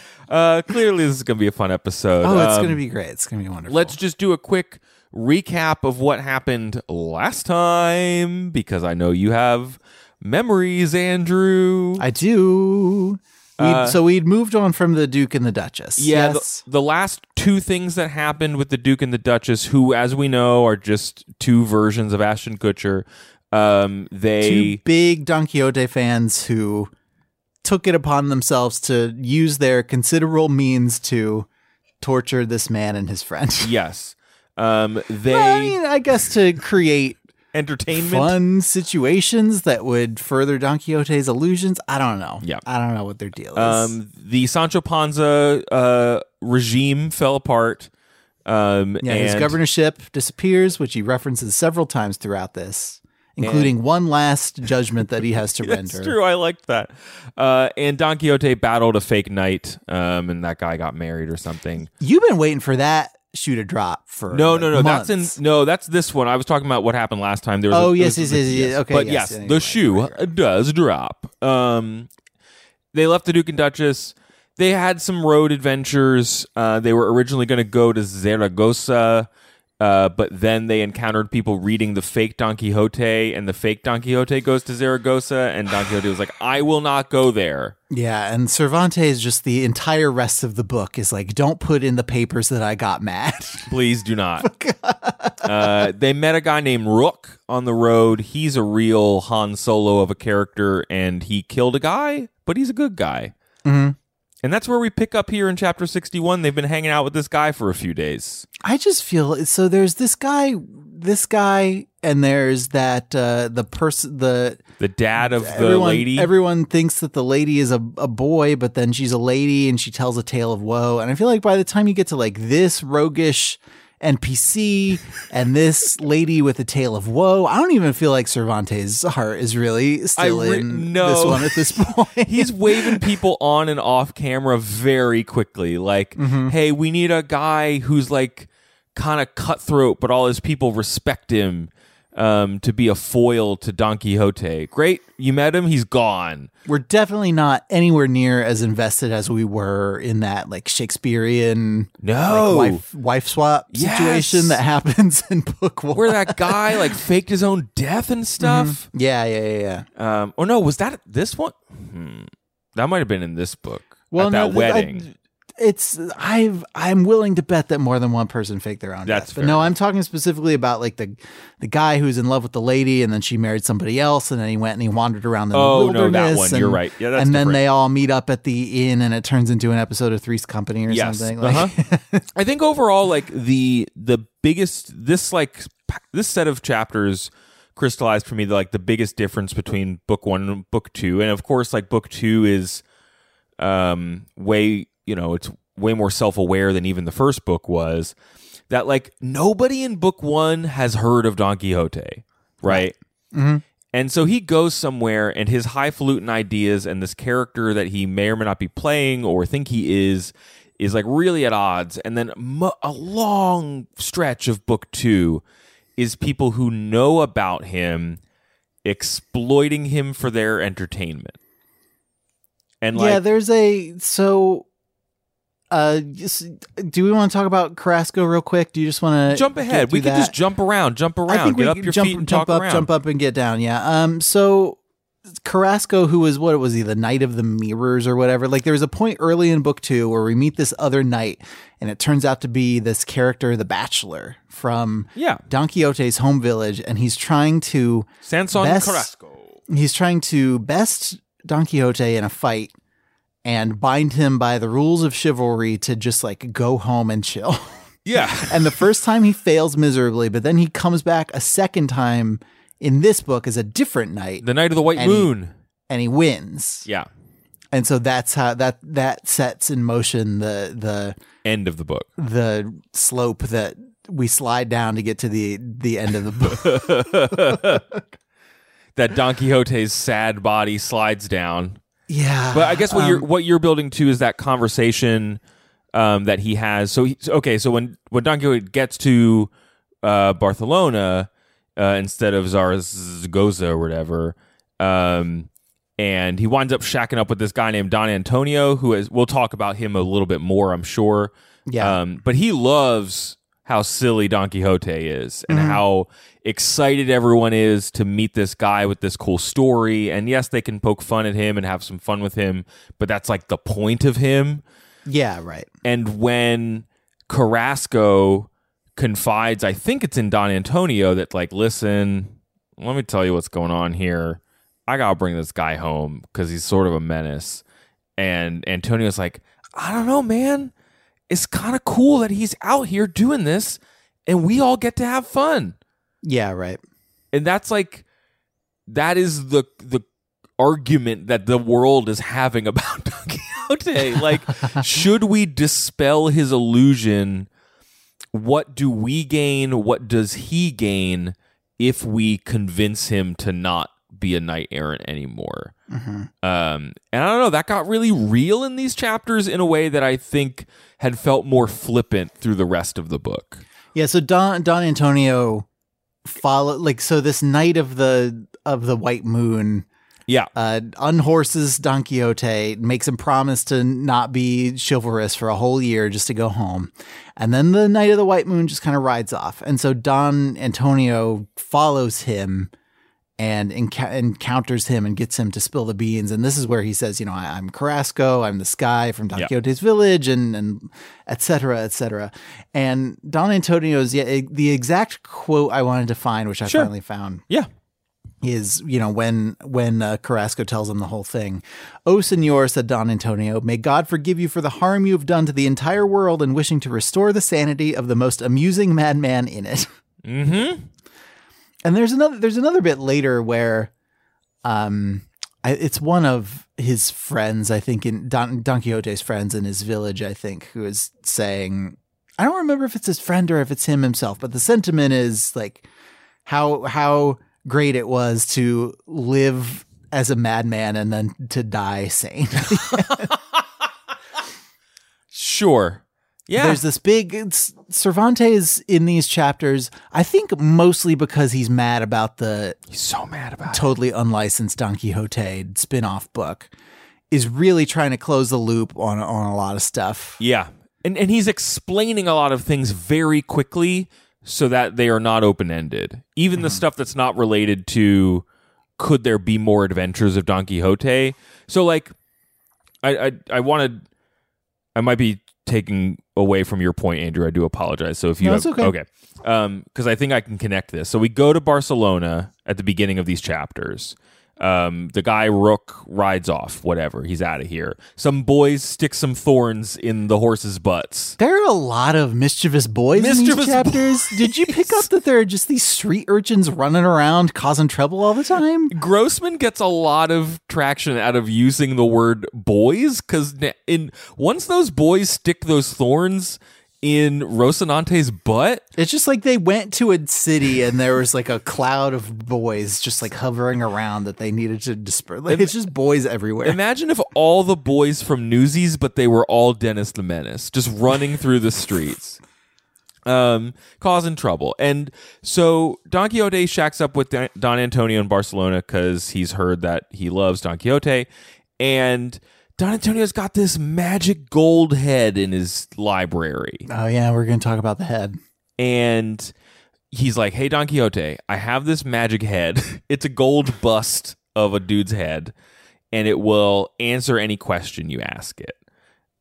uh, clearly, this is gonna be a fun episode. Oh, it's Um, gonna be great. It's gonna be wonderful. Let's just do a quick recap of what happened last time because I know you have memories, Andrew. I do. We'd, so we'd moved on from the Duke and the Duchess. Yeah, Yes. the, the last two things that happened with the Duke and the Duchess, who, as we know, are just two versions of Ashton Kutcher. Um, they Two big Don Quixote fans who took it upon themselves to use their considerable means to torture this man and his friend. yes, um, they Well, I mean, I guess to create entertainment. fun situations that would further Don Quixote's illusions. I don't know. Yeah. I don't know what their deal is. Um, the Sancho Panza uh, regime fell apart. Um, yeah, his governorship disappears, which he references several times throughout this, including one last judgment that he has to That's render. true. I liked that. Uh, and Don Quixote battled a fake knight, um, and that guy got married or something. You've been waiting for that shoe to drop for No, like, no, no. months. That's in no. That's this one. I was talking about what happened last time. There was Oh, a, yes, yes, a- yes, yes. Okay, but yes, yes, yeah, the shoe right. does drop. Um, they left the Duke and Duchess. They had some road adventures. Uh, they were originally going to go to Zaragoza, uh, but then they encountered people reading the fake Don Quixote, and the fake Don Quixote goes to Zaragoza, and Don Quixote was like, "I will not go there." Yeah, and Cervantes just the entire rest of the book is like, don't put in the papers that I got mad. Please do not. uh, they met a guy named Roque on the road. He's a real Han Solo of a character, and he killed a guy, but he's a good guy. Mhm. And that's where we pick up here in chapter 61. They've been hanging out with this guy for a few days. I just feel so. There's this guy, this guy, and there's that uh, the person the The dad of the everyone, lady. Everyone thinks that the lady is a, a boy, but then she's a lady and she tells a tale of woe. And I feel like by the time you get to like this roguish NPC and this lady with a tale of woe, I don't even feel like Cervantes' heart is really still re- in no. this one at this point. He's waving people on and off camera very quickly. Like, Mm-hmm. hey, we need a guy who's like kind of cutthroat, but all his people respect him um, to be a foil to Don Quixote. Great. You met him, he's gone. We're definitely not anywhere near as invested as we were in that like Shakespearean No. like, wife wife swap Yes. situation that happens in book one. Where that guy like faked his own death and stuff. yeah, yeah, yeah, yeah. Um, or no, was that this one? Hmm. That might have been in this book. Well, no, that th- wedding. It's I've I'm willing to bet that more than one person faked their own That's death. But fair no. I'm talking specifically about like the the guy who's in love with the lady and then she married somebody else and then he went and he wandered around the Oh, no, that wilderness. one. And, You're right. Yeah, that's and then they all meet up at the inn and it turns into an episode of Three's Company or yes. something. Like, uh-huh. I think overall, like the the biggest this like this set of chapters crystallized for me the, like the biggest difference between book one and book two, and of course, like book two is um way you know it's way more self aware than even the first book was. That like nobody in book one has heard of Don Quixote, right? Mm-hmm. And so he goes somewhere, and his highfalutin ideas and this character that he may or may not be playing or think he is is like really at odds. And then a long stretch of book two is people who know about him exploiting him for their entertainment. And like, yeah, there's a so. Uh, just- do we want to talk about Carrasco real quick? Do you just want to jump ahead. We can just jump around, jump around, I think get we up your jump, feet and jump talk up, around. jump up, and get down. Yeah. Um. So Carrasco, who was what was he, the Knight of the Mirrors or whatever? Like there was a point early in book two where we meet this other knight, and it turns out to be this character, the Bachelor from Yeah. Don Quixote's home village, and he's trying to Sanson Best- Carrasco. he's trying to best Don Quixote in a fight and bind him by the rules of chivalry to just like go home and chill. Yeah. And the first time he fails miserably, but then he comes back a second time in this book as a different knight the Knight of the White And he- Moon. and he wins. Yeah. And so that's how that that sets in motion the the End of the book. the slope that we slide down to get to the the end of the book. that Don Quixote's sad body slides down. Yeah. But I guess what um, you're what you're building to is that conversation um, that he has. So he, okay, so when when Don Quixote gets to uh, Barcelona uh, instead of Zaragoza or whatever, um, and he winds up shacking up with this guy named Don Antonio, who is we'll talk about him a little bit more, I'm sure. Yeah. Um, but he loves how silly Don Quixote is and mm-hmm. how excited everyone is to meet this guy with this cool story. And yes, they can poke fun at him and have some fun with him, but that's like the point of him. Yeah, right. And when Carrasco confides, I think it's in Don Antonio that like, listen, let me tell you what's going on here. I gotta bring this guy home because he's sort of a menace. And Antonio's like, I don't know, man. It's kind of cool that he's out here doing this, and we all get to have fun. Yeah, right. And that's like, that is the the argument that the world is having about Don Quixote. Like, should we dispel his illusion? What do we gain? What does he gain if we convince him to not be a knight errant anymore? Um, and I don't know, that got really real in these chapters in a way that I think had felt more flippant through the rest of the book. Yeah, so Don Don Antonio follow like so this knight of the of the white moon Yeah. uh unhorses Don Quixote, makes him promise to not be chivalrous for a whole year just to go home. And then the Knight of the white moon just kind of rides off. And so Don Antonio follows him and encounters him and gets him to spill the beans. And this is where he says, you know, I- I'm Carrasco, I'm this guy from Don Yeah. Quixote's village, and and et cetera, et cetera. And Don Antonio's yeah, the exact quote I wanted to find, which I Sure. finally found, Yeah. is you know when when uh, Carrasco tells him the whole thing. "Oh, Senor," said Don Antonio, "may God forgive you for the harm you have done to the entire world in wishing to restore the sanity of the most amusing madman in it." Mm-hmm. And there's another there's another bit later where, um, I, it's one of his friends, I think, in Don, Don Quixote's friends in his village, I think, who is saying, I don't remember if it's his friend or if it's him himself, but the sentiment is like how how great it was to live as a madman and then to die sane. Sure. Yeah. There's this big it's, Cervantes in these chapters, I think mostly because he's mad about the He's so mad about it. totally unlicensed Don Quixote spin-off book is really trying to close the loop on on a lot of stuff. Yeah. And and he's explaining a lot of things very quickly so that they are not open-ended. Even the mm-hmm. stuff that's not related to could there be more adventures of Don Quixote? So like I I I wanted I might be taking away from your point, Andrew. I do apologize. So if you No, have okay. okay. Um because I think I can connect this. So we go to Barcelona at the beginning of these chapters. Um, the guy Roque rides off, whatever. He's out of here. Some boys stick some thorns in the horses' butts. There are a lot of mischievous boys in Mischievous these chapters. Did you pick up that there are just these street urchins running around causing trouble all the time? Grossman gets a lot of traction out of using the word boys because in once those boys stick those thorns in Rocinante's butt, It's just like they went to a city and there was like a cloud of boys just like hovering around that they needed to disperse. Like it's just boys everywhere. imagine if all the boys from Newsies, but they were all Dennis the Menace, just running through the streets. Um, causing trouble, and so Don Quixote shacks up with Don Antonio in Barcelona because he's heard that he loves Don Quixote, and Don Antonio's got this magic gold head in his library. oh yeah, we're gonna talk about the head. and he's like, "Hey Don Quixote, I have this magic head. it's a gold bust of a dude's head, and it will answer any question you ask it.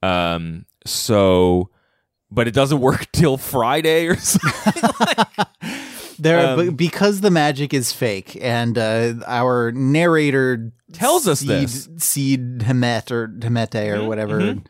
Um, so, but it doesn't work till Friday or something. There, Um, because the magic is fake, and uh, our narrator Tells us Seed, this. Seed Hemet or Hemete or Mhm, whatever, mhm.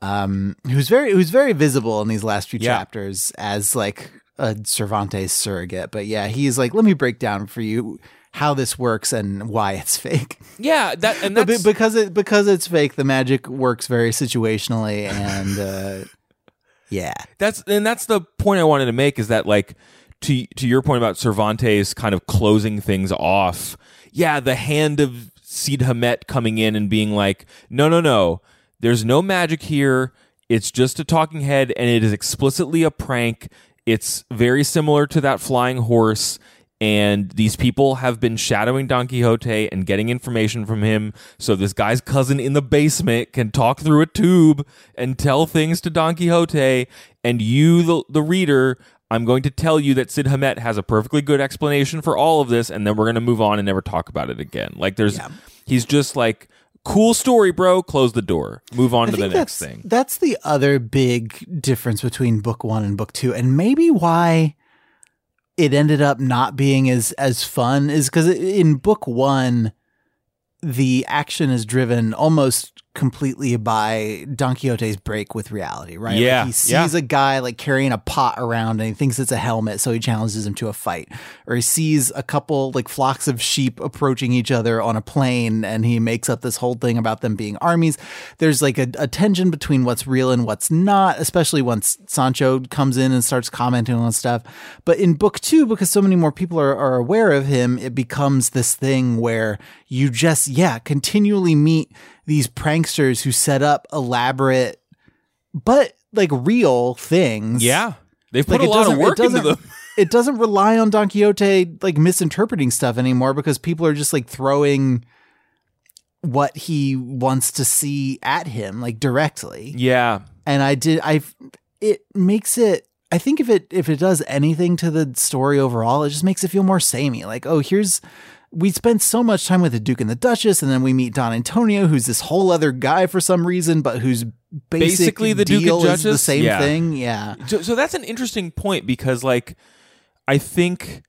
um, who's very who's very visible in these last few Yeah. chapters as like a Cervantes surrogate. But yeah, he's like, let me break down for you how this works and why it's fake. yeah, that and that's because it because it's fake, the magic works very situationally, and uh, yeah, that's and that's the point I wanted to make is that like to to your point about Cervantes kind of closing things off. Yeah, the hand of Cide Hamete coming in and being like, "No, no, no. There's no magic here. It's just a talking head and it is explicitly a prank. It's very similar to that flying horse and these people have been shadowing Don Quixote and getting information from him. So this guy's cousin in the basement can talk through a tube and tell things to Don Quixote. And you, the, the reader, I'm going to tell you that Cide Hamete has a perfectly good explanation for all of this, and then we're going to move on and never talk about it again. Like there's, Yeah. he's just like, cool story, bro. Close the door. Move on I to the next thing. That's the other big difference between book one and book two, and maybe why it ended up not being as as fun is because in book one, the action is driven almost completely by Don Quixote's break with reality, right? Like, Yeah, he sees yeah. a guy like carrying a pot around and he thinks it's a helmet, so he challenges him to a fight. Or he sees a couple like flocks of sheep approaching each other on a plain and he makes up this whole thing about them being armies. There's like a, a tension between what's real and what's not, especially once Sancho comes in and starts commenting on stuff. But in book two, because so many more people are, are aware of him, it becomes this thing where you just, yeah, continually meet these pranksters who set up elaborate but like real things. Yeah. They've Like put a it lot of work into them. It doesn't rely on Don Quixote like misinterpreting stuff anymore because people are just like throwing what he wants to see at him like directly. Yeah. And I did I it makes it I think if it if it does anything to the story overall, it just makes it feel more samey. Like, oh, here's we spend so much time with the Duke and the Duchess, and then we meet Don Antonio, who's this whole other guy for some reason, but who's basic Basically the Duke and is the same Yeah. thing. Yeah. So, so that's an interesting point because, like, I think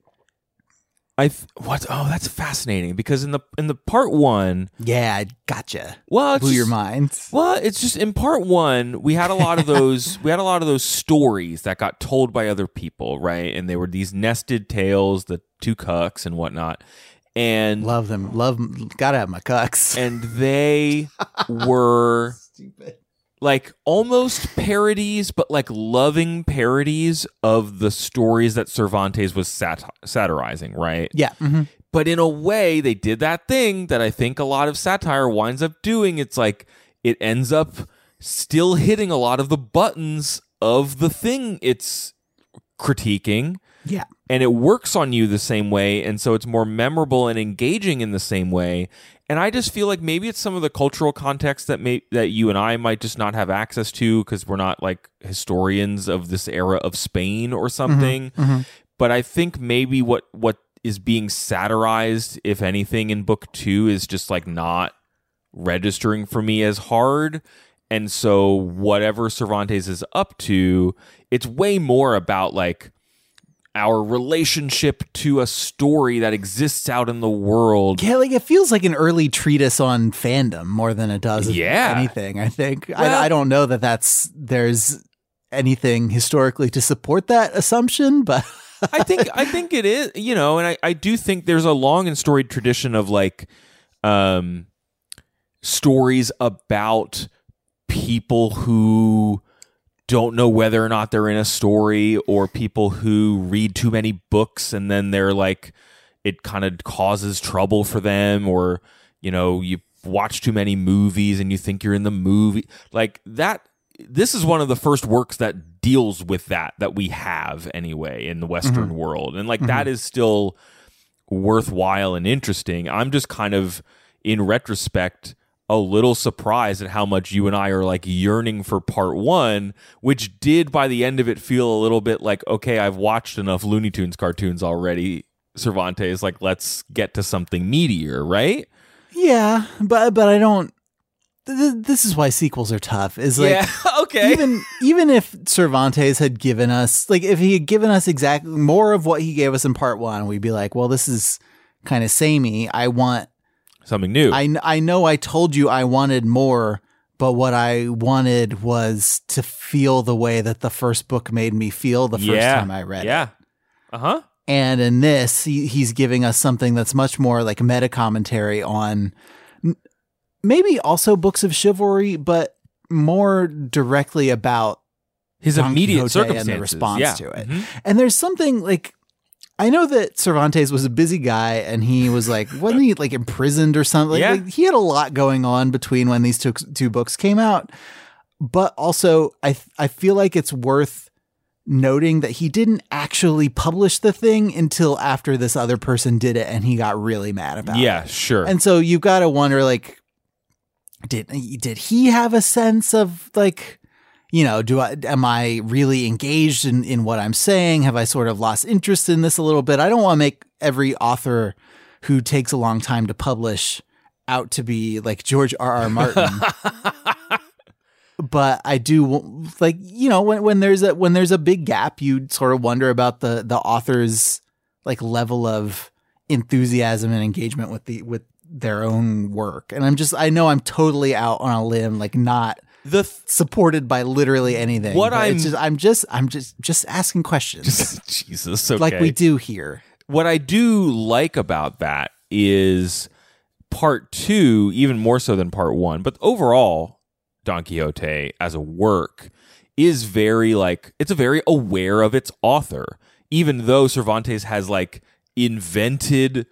I th- what? Oh, that's fascinating because in the in the part one, Yeah, I gotcha. well, Blew your mind. Well, it's just in part one, we had a lot of those. we had a lot of those stories that got told by other people, right? And they were these nested tales, the two cucks and whatnot, and Love them. Love gotta have my cucks. and they were stupid, like almost parodies, but like loving parodies of the stories that Cervantes was sat- satirizing, right? yeah. mhm. But in a way, they did that thing that I think a lot of satire winds up doing. It's like it ends up still hitting a lot of the buttons of the thing it's critiquing Yeah. And it works on you the same way and so it's more memorable and engaging in the same way. And i just feel like maybe it's some of the cultural context that may that you and i might just not have access to because we're not like historians of this era of spain or mm-hmm, something. Mm-hmm. but i think maybe what what is being satirized if anything in book two is just like not registering for me as hard. And so whatever Cervantes is up to, it's way more about like our relationship to a story that exists out in the world. Yeah, like it feels like an early treatise on fandom more than it does Yeah. anything. I think Well- I, I don't know that that's there's anything historically to support that assumption, but I think I think it is, you know, and I, I do think there's a long and storied tradition of like um stories about people who don't know whether or not they're in a story or people who read too many books and then they're like it kind of causes trouble for them or you know you watch too many movies and you think you're in the movie. Like that this is one of the first works that deals with that that we have anyway in the western mm-hmm. world. And like that mm-hmm. is still worthwhile and interesting. I'm just kind of in retrospect a little surprised at how much you and I are like yearning for part one, which did by the end of it feel a little bit like, okay, I've watched enough Looney Tunes cartoons already. Cervantes, like, let's get to something meatier, right? yeah, but but I don't. Th- th- this is why sequels are tough. Is like yeah, okay. even even if Cervantes had given us like if he had given us exactly more of what he gave us in part one, we'd be like, well, this is kind of samey. I want something new. I, I know I told you I wanted more, but what I wanted was to feel the way that the first book made me feel the first yeah. time I read it. Yeah. Uh huh. And in this, he, he's giving us something that's much more like meta commentary on maybe also books of chivalry, but more directly about His Don immediate Quixote and the response yeah. to it. Mhm. And there's something like I know that Cervantes was a busy guy and he was like wasn't he like imprisoned or something? Like, Yeah. like, he had a lot going on between when these two two books came out. But also I I feel like it's worth noting that he didn't actually publish the thing until after this other person did it and he got really mad about it. Yeah, sure. And so you've got to wonder like did did he have a sense of like you know, do I am I really engaged in in what I'm saying? Have I sort of lost interest in this a little bit? I don't want to make every author who takes a long time to publish out to be like George R. R. Martin. but I do like you know when when there's a when there's a big gap, you sort of wonder about the the author's like level of enthusiasm and engagement with the with their own work. And I'm just I know I'm totally out on a limb, like not the th- supported by literally anything. What I'm- just I'm just I'm just just asking questions Jesus, okay. like we do here. what I do like about that is part two, even more so than part one, but overall, Don Quixote as a work is very like it's a very aware of its author, even though Cervantes has like invented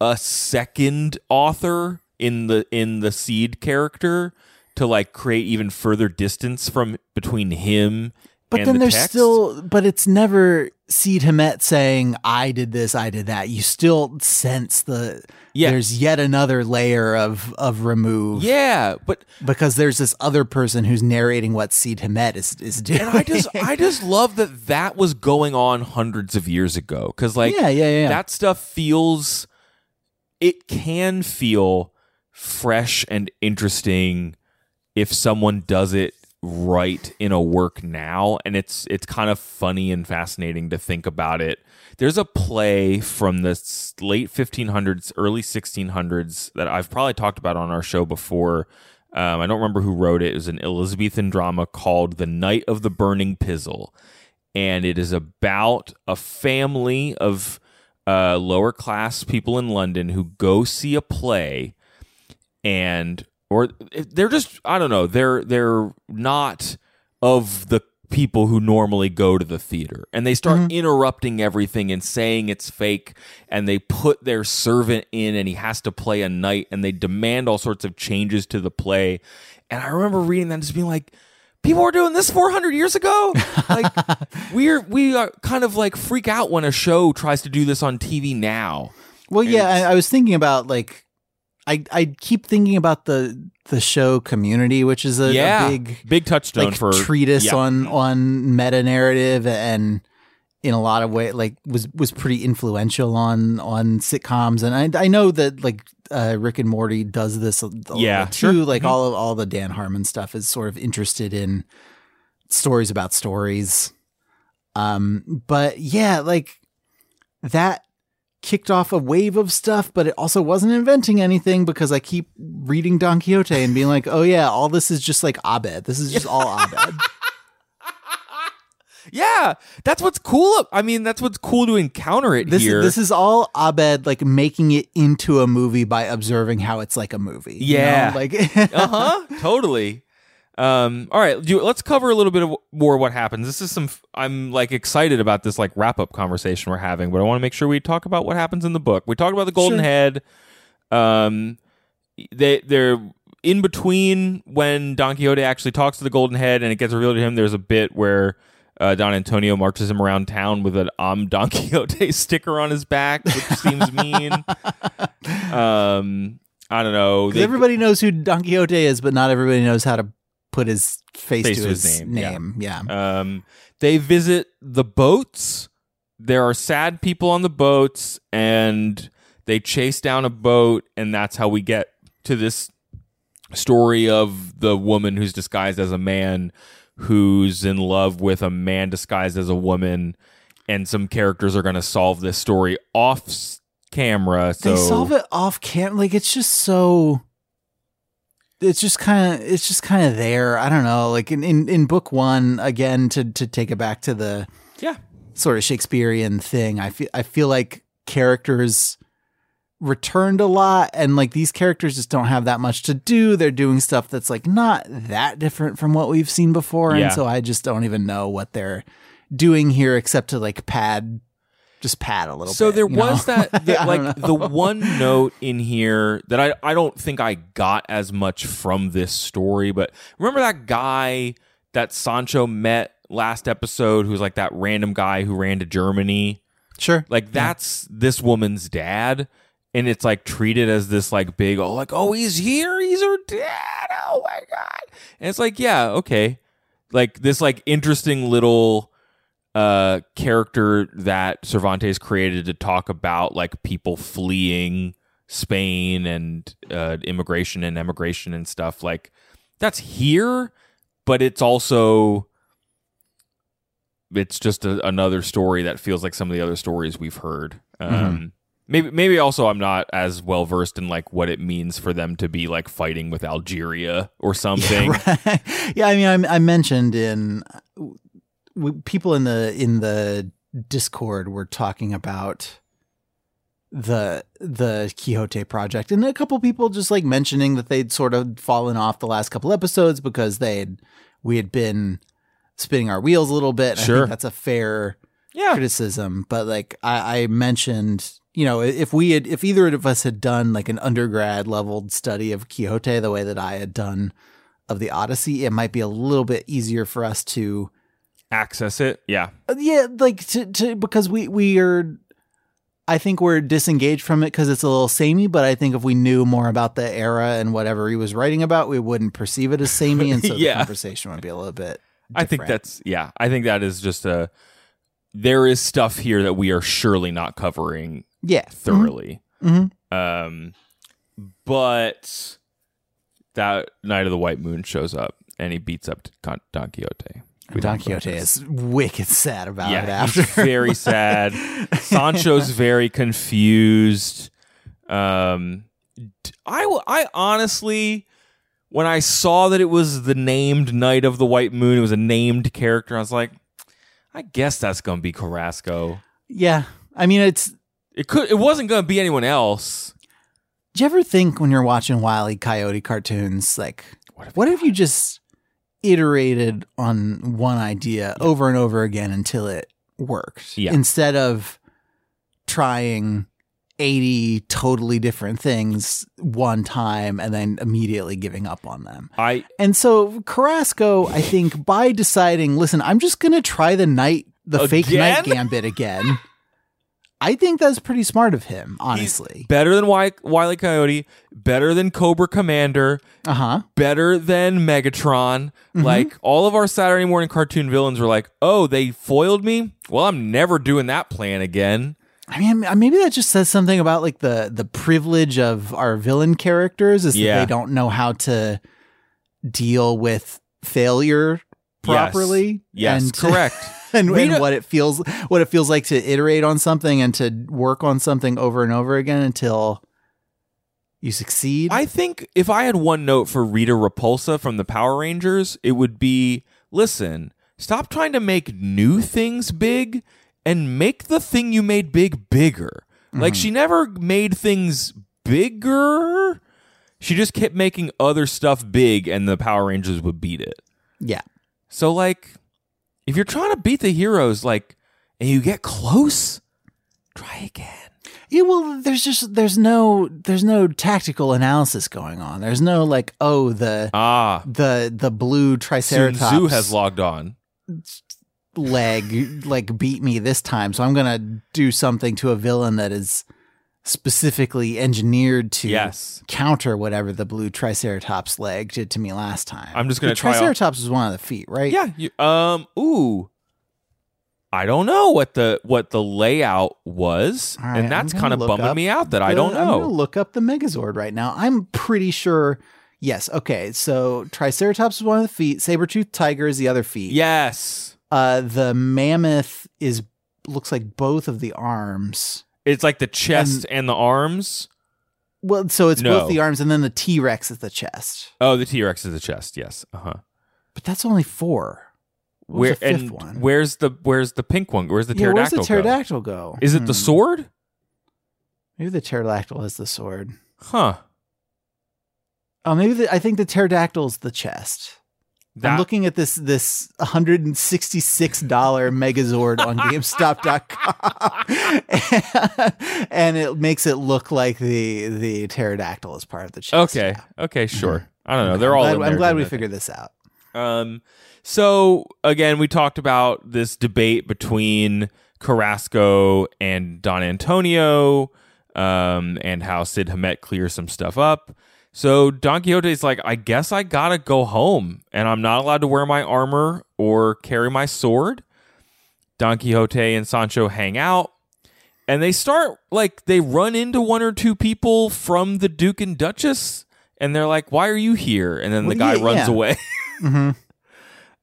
a second author in the in the Cide character to like create even further distance from between him But and then the there's text. still but it's never Cide Hamete saying I did this, I did that. You still sense the Yeah. there's yet another layer of of remove. yeah, but Because there's this other person who's narrating what Cide Hamete is is doing. and I just I just love that that was going on hundreds of years ago because like Yeah, yeah, yeah. that stuff feels it can feel fresh and interesting if someone does it right in a work now and it's it's kind of funny and fascinating to think about it. There's a play from the late 1500s early 1600s that i've probably talked about on our show before. Um, i don't remember who wrote it. It was an elizabethan drama called the knight of the burning pestle. And it is about a family of uh, lower class people in london who go see a play and or they're just I don't know they're they're not of the people who normally go to the theater. And they start mm-hmm. interrupting everything and saying it's fake and they put their servant in and he has to play a knight and they demand all sorts of changes to the play. And I remember reading that and just being like people were doing this 400 years ago? Like we're we are kind of like freak out when a show tries to do this on TV now. Well, yeah, I, I was thinking about like I I keep thinking about the the show Community, which is a, a big big touchstone like for treatise yeah. on on meta narrative and in a lot of way like was was pretty influential on on sitcoms and I I know that like uh, Rick and Morty does this a, a Yeah, too sure. like Mhm. all of all the Dan Harmon stuff is sort of interested in stories about stories um but yeah like that kicked off a wave of stuff, but it also wasn't inventing anything because I keep reading Don Quixote and being like, oh yeah, all this is just like Abed. This is just all Abed. Yeah, that's what's cool. I mean, that's what's cool to encounter it This here. is this is all Abed like making it into a movie by observing how it's like a movie. you know? Yeah. like uh huh. Totally. Um. All right. Do, let's cover a little bit of more what happens. This is some. I'm like excited about this like wrap up conversation we're having, but I want to make sure we talk about what happens in the book. We talked about the Golden Sure. Head. Um. They they're in between when Don Quixote actually talks to the Golden Head and it gets revealed to him. There's a bit where. Uh, Don Antonio marches him around town with an "I'm Don Quixote" sticker on his back, which seems mean. Um, I don't know. They- everybody knows who Don Quixote is, but not everybody knows how to put his face, Face to to his, his name, yeah. name. Yeah. Um, they visit the boats. There are sad people on the boats, and they chase down a boat, and that's how we get to this story of the woman who's disguised as a man who's in love with a man disguised as a woman, and some characters are going to solve this story off camera. So they solve it off cam like it's just so it's just kind of it's just kind of there. I don't know like in, in in book one again to to take it back to the yeah, sort of shakespearean thing i feel i feel like characters returned a lot and like these characters just don't have that much to do. They're doing stuff that's like not that different from what we've seen before Yeah. and so i just don't even know what they're doing here except to like pad just pad a little bit. so bit there you know? was that, that, like the one note in here that I, I don't think I got as much from this story, but remember that guy that Sancho met last episode who's like that random guy who ran to Germany. Sure. Like that's this woman's dad. And it's like treated as this like big, oh, like, oh, he's here. He's her dad. Oh my God. And it's like, yeah, okay. Like this like interesting little uh character that Cervantes created to talk about like people fleeing Spain and uh immigration and emigration and stuff. Like that's here, but it's also it's just a, another story that feels like some of the other stories we've heard. Um, Maybe maybe also I'm not as well versed in like what it means for them to be like fighting with Algeria or something. Right. yeah, I mean, I, I mentioned in people in the in the Discord were talking about the the Quixote project, and a couple people just like mentioning that they'd sort of fallen off the last couple episodes because they'd we had been spinning our wheels a little bit. I Sure. think that's a fair Yeah. criticism, but like I, I mentioned, you know, if we had, if either of us had done like an undergrad leveled study of Quixote the way that I had done of the Odyssey, it might be a little bit easier for us to, Access it. Yeah. uh, yeah, like to, to because we we are, I think we're disengaged from it because it's a little samey. But I think if we knew more about the era and whatever he was writing about, we wouldn't perceive it as samey, and so the Yeah. conversation would be a little bit. I think that's yeah. I think that is just a there is stuff here that we are surely not covering yeah thoroughly. Mhm. Um but that Knight of the White Moon shows up and he beats up Don Quixote. We Don Quixote is wicked sad about it after. very sad. Sancho's very confused. Um, I I honestly, when I saw that it was the named Knight of the White Moon, it was a named character. I was like, I guess that's gonna be Carrasco. yeah, I mean, it's. It could. It wasn't gonna be anyone else. Do you ever think when you're watching Wile E. Coyote cartoons, like, what if you just iterated on one idea over and over again until it worked, Yeah. instead of trying 80 totally different things one time and then immediately giving up on them? I And so Carrasco, I think, by deciding, listen, I'm just gonna try the knight, the fake knight gambit again. I think that's pretty smart of him, honestly. better than Wi- Wile. Coyote, better than Cobra Commander, Uh huh. better than Megatron. Mm-hmm. Like all of our Saturday morning cartoon villains were like, "Oh, they foiled me. Well, I'm never doing that plan again." I mean, maybe that just says something about like the the privilege of our villain characters is Yeah. that they don't know how to deal with failure properly. Yes, and correct. and, and what it feels what it feels like to iterate on something and to work on something over and over again until you succeed. I think if I had one note for Rita Repulsa from the Power Rangers, it would be listen, stop trying to make new things big and make the thing you made big bigger. Like mm-hmm. she never made things bigger. She just kept making other stuff big and the Power Rangers would beat it. yeah. So like if you're trying to beat the heroes like and you get close, try again. Yeah, well, there's just there's no there's no tactical analysis going on. There's no like, oh, the Ah, the the blue triceratops Tzu has logged on. leg like beat me this time, so I'm gonna do something to a villain that is specifically engineered to Yes. counter whatever the blue triceratops leg did to me last time. I'm just gonna the try triceratops was one of the feet, right? Yeah. You, um. Ooh. I don't know what the what the layout was, right, and that's kind of bumming me out that I don't know. look up the Megazord right now. I'm pretty sure. Yes. Okay. So Triceratops is one of the feet. Saber-toothed tiger is the other feet. Yes, Uh, the mammoth is looks like both of the arms. It's like the chest and, the arms. Well, so it's No. both the arms, and then the T Rex is the chest. Oh, the T Rex is the chest. Yes. Uh huh. But that's only four. What was Where the fifth and one? where's the where's the pink one? Where's the yeah, where's pterodactyl? the go? pterodactyl go? Is it the Hmm. sword? Maybe the pterodactyl is the sword. Huh. Oh, maybe the, I think the pterodactyl is the chest. I'm looking at this this $166 Megazord on GameStop.com, and it makes it look like the the pterodactyl is part of the chest. okay. yeah. Okay. Sure. I don't know. They're all. I'm glad, I'm glad we figured this out. Um, So again, we talked about this debate between Carrasco and Don Antonio, um, and how Cide Hamete clears some stuff up. So Don Quixote's like, I guess I gotta go home, and I'm not allowed to wear my armor or carry my sword. Don Quixote and Sancho hang out, and they start like they run into one or two people from the Duke and Duchess, and they're like, "Why are you here?" And then the Well, guy yeah, runs yeah. away.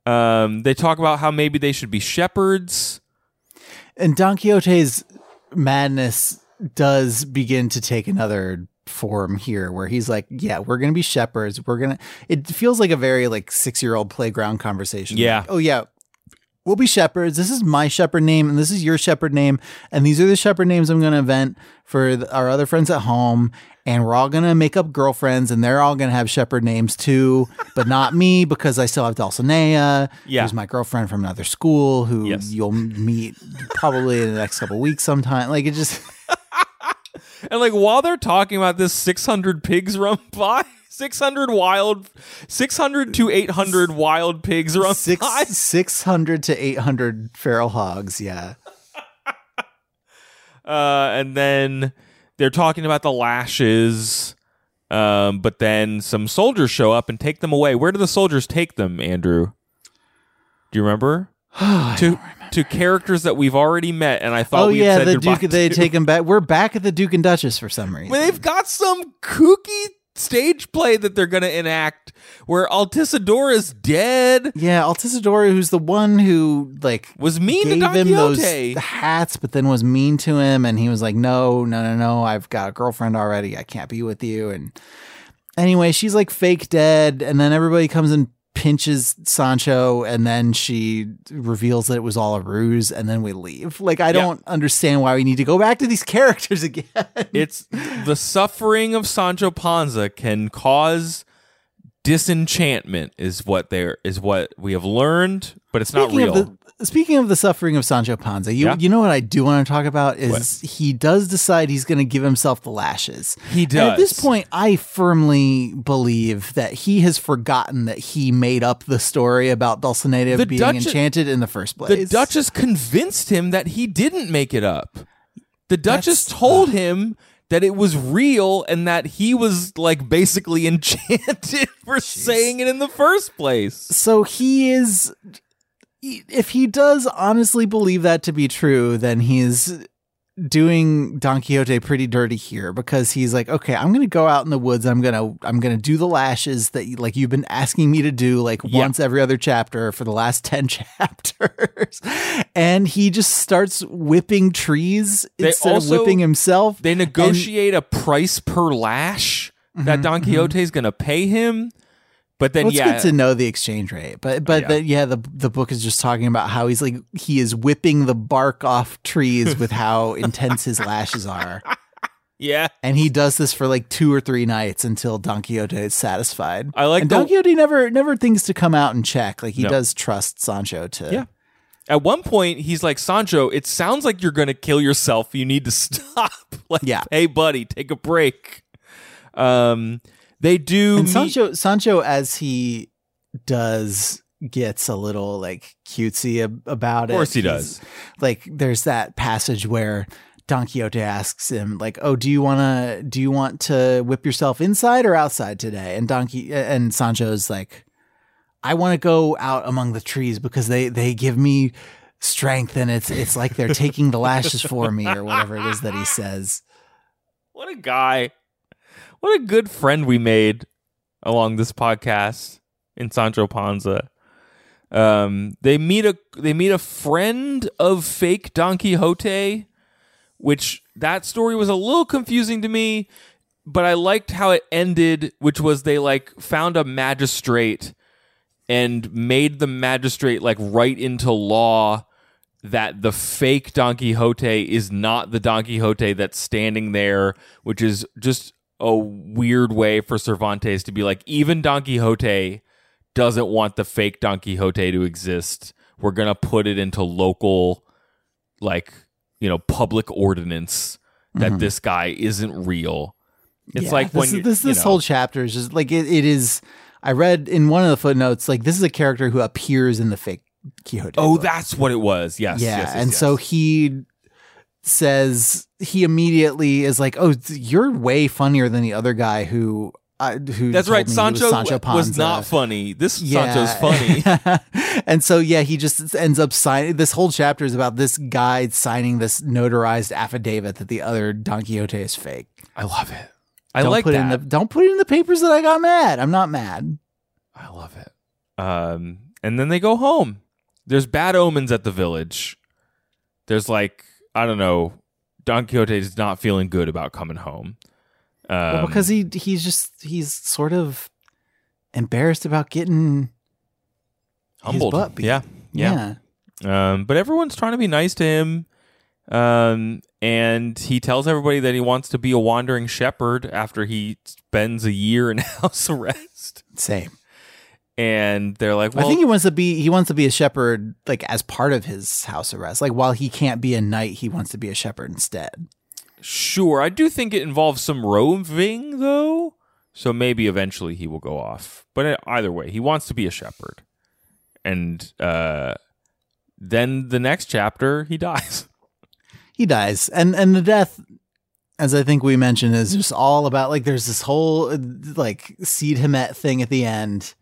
Um, they talk about how maybe they should be shepherds. And Don Quixote's madness does begin to take another form here where he's like, yeah, we're going to be shepherds. We're going to, it feels like a very like six year old playground conversation. Yeah. Like, oh, yeah. We'll be shepherds. This is my shepherd name, and this is your shepherd name, and these are the shepherd names I'm going to invent for the, our other friends at home. And we're all going to make up girlfriends, and they're all going to have shepherd names too, but not me because I still have Dulcinea, Yeah. who's my girlfriend from another school, who Yes. you'll meet probably in the next couple weeks sometime. Like it just And like while they're talking about this, six hundred pigs run by. Six hundred wild, six hundred to eight hundred wild pigs run six by. six hundred to eight hundred feral hogs. Yeah, Uh, and then they're talking about the lashes. Um, but then some soldiers show up and take them away. Where do the soldiers take them, Andrew? Do you remember? to to characters that we've already met, and I thought oh we yeah, said the Duke. They to. take him back. We're back at the Duke and Duchess for some reason. Well, they've got some kooky stage play that they're going to enact where Altisidora's dead. yeah, Altisidora, who's the one who like Was mean to Don him Quixote. those hats, but then was mean to him, and he was like, "No, no, no, no, I've got a girlfriend already. I can't be with you." And anyway, she's like fake dead, and then everybody comes and pinches Sancho, and then she reveals that it was all a ruse, and then we leave. Like, I don't understand why we need to go back to these characters again. It's the suffering of Sancho Panza can cause disenchantment is what there is what we have learned, but it's not Speaking real. Of the, speaking of the suffering of Sancho Panza, you Yeah. you know what I do want to talk about is he does decide he's going to give himself the lashes. He And at this point, I firmly believe that he has forgotten that he made up the story about Dulcinea The being Duchess- enchanted in the first place. the Duchess convinced him that he didn't make it up. The Duchess That's- told him that it was real and that he was like basically enchanted for saying it in the first place. So he is. If he does honestly believe that to be true, then he's doing Don Quixote pretty dirty here because he's like, okay, I'm gonna go out in the woods. I'm gonna I'm gonna do the lashes that you- like you've been asking me to do like Yeah. once every other chapter for the last ten chapters, and he just starts whipping trees They instead also- of whipping himself. They negotiate a price per lash that mm-hmm, Don mm-hmm. Quixote is going to pay him. But then, Well, it's yeah, good to know the exchange rate, but but Yeah. the, yeah, the the book is just talking about how he's like he is whipping the bark off trees with how intense his lashes are, yeah, and he does this for like two or three nights until Don Quixote is satisfied. I like and the- Don Quixote never never thinks to come out and check. Like he No. does trust Sancho to. Yeah. At one point, he's like, Sancho, it sounds like you're going to kill yourself. You need to stop. like, Yeah. hey, buddy, take a break. Um, they do. And meet- Sancho Sancho as he does gets a little like cutesy ab- about it. Of course he He's- does. Like there's that passage where Don Quixote asks him like, "Oh, do you want to do you want to whip yourself inside or outside today?" And Don Qui- and Sancho's like, "I want to go out among the trees because they they give me strength and it's it's like they're taking the lashes for me or whatever it is that he says." What a guy. What a good friend we made along this podcast in Sancho Panza. Um, they meet a they meet a friend of fake Don Quixote, which that story was a little confusing to me, but I liked how it ended, which was they like found a magistrate and made the magistrate like write into law that the fake Don Quixote is not the Don Quixote that's standing there, which is just a weird way for Cervantes to be like, even Don Quixote doesn't want the fake Don Quixote to exist. We're gonna put it into local, like you know, public ordinance that mm-hmm. this guy isn't real. It's Yeah, like this, when you, this you this know, whole chapter is just like it, it is I read in one of the footnotes like this is a character who appears in the fake Quixote. Oh, book. that's what it was. Yes. yeah, yes, yes, and yes. so he says he immediately is like, "Oh, you're way funnier than the other guy who." Uh, who That's right. Sancho, was, Sancho was not funny. This Sancho's funny. and so yeah, he just ends up signing. This whole chapter is about this guy signing this notarized affidavit that the other Don Quixote is fake. I love it. I don't like put that. In the, don't put it in the papers that I got mad. I'm not mad. I love it. Um, and then they go home. There's bad omens at the village. There's like I don't know. Don Quixote is not feeling good about coming home. Um, well, because he he's just he's sort of embarrassed about getting humbled. beat. Yeah, yeah. Um, but everyone's trying to be nice to him. Um, and he tells everybody that he wants to be a wandering shepherd after he spends a year in house arrest. Same. And they're like, well, I think he wants to be he wants to be a shepherd like as part of his house arrest. Like while he can't be a knight, he wants to be a shepherd instead. Sure, I do think it involves some roving though. So maybe eventually he will go off. But either way, he wants to be a shepherd. And uh then the next chapter he dies. He dies. And and the death as I think we mentioned is just all about like there's this whole uh, like Cide Hamete thing at the end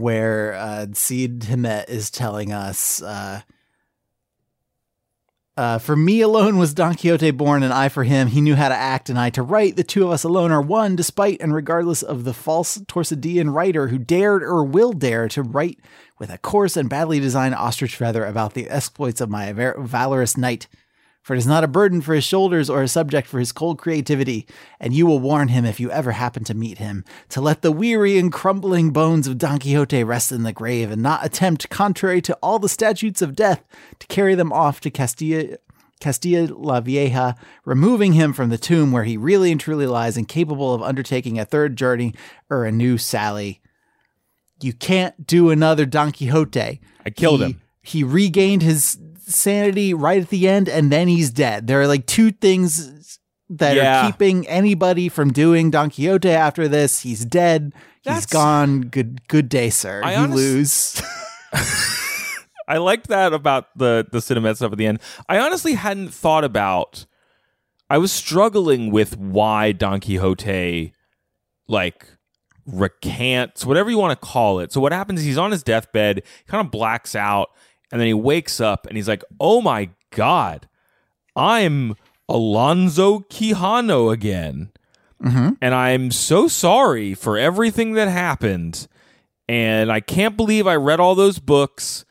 where uh Cide Hamete is telling us uh uh, for me alone was Don Quixote born, and I for him. He knew how to act, and I to write. The two of us alone are one, despite and regardless of the false Tordesillian writer who dared or will dare to write with a coarse and badly designed ostrich feather about the exploits of my valorous knight. For it is not a burden for his shoulders or a subject for his cold creativity, and you will warn him if you ever happen to meet him, to let the weary and crumbling bones of Don Quixote rest in the grave, and not attempt, contrary to all the statutes of death, to carry them off to Castilla, Castilla la Vieja, removing him from the tomb where he really and truly lies, incapable of undertaking a third journey or a new sally. You can't do another Don Quixote. I killed He- him. He regained his sanity right at the end, and then he's dead. There are like two things that Yeah. are keeping anybody from doing Don Quixote after this. He's dead. He's gone. Good good day, sir. I you honest- lose. I liked that about the the cinematic stuff at the end. I honestly hadn't thought about. I was struggling with why Don Quixote, like, recants whatever you want to call it. So what happens? is He's on his deathbed, kind of blacks out, and then he wakes up and he's like, "Oh my god, I'm Alonso Quijano again." Mm-hmm. and I'm so sorry for everything that happened. And I can't believe I read all those books.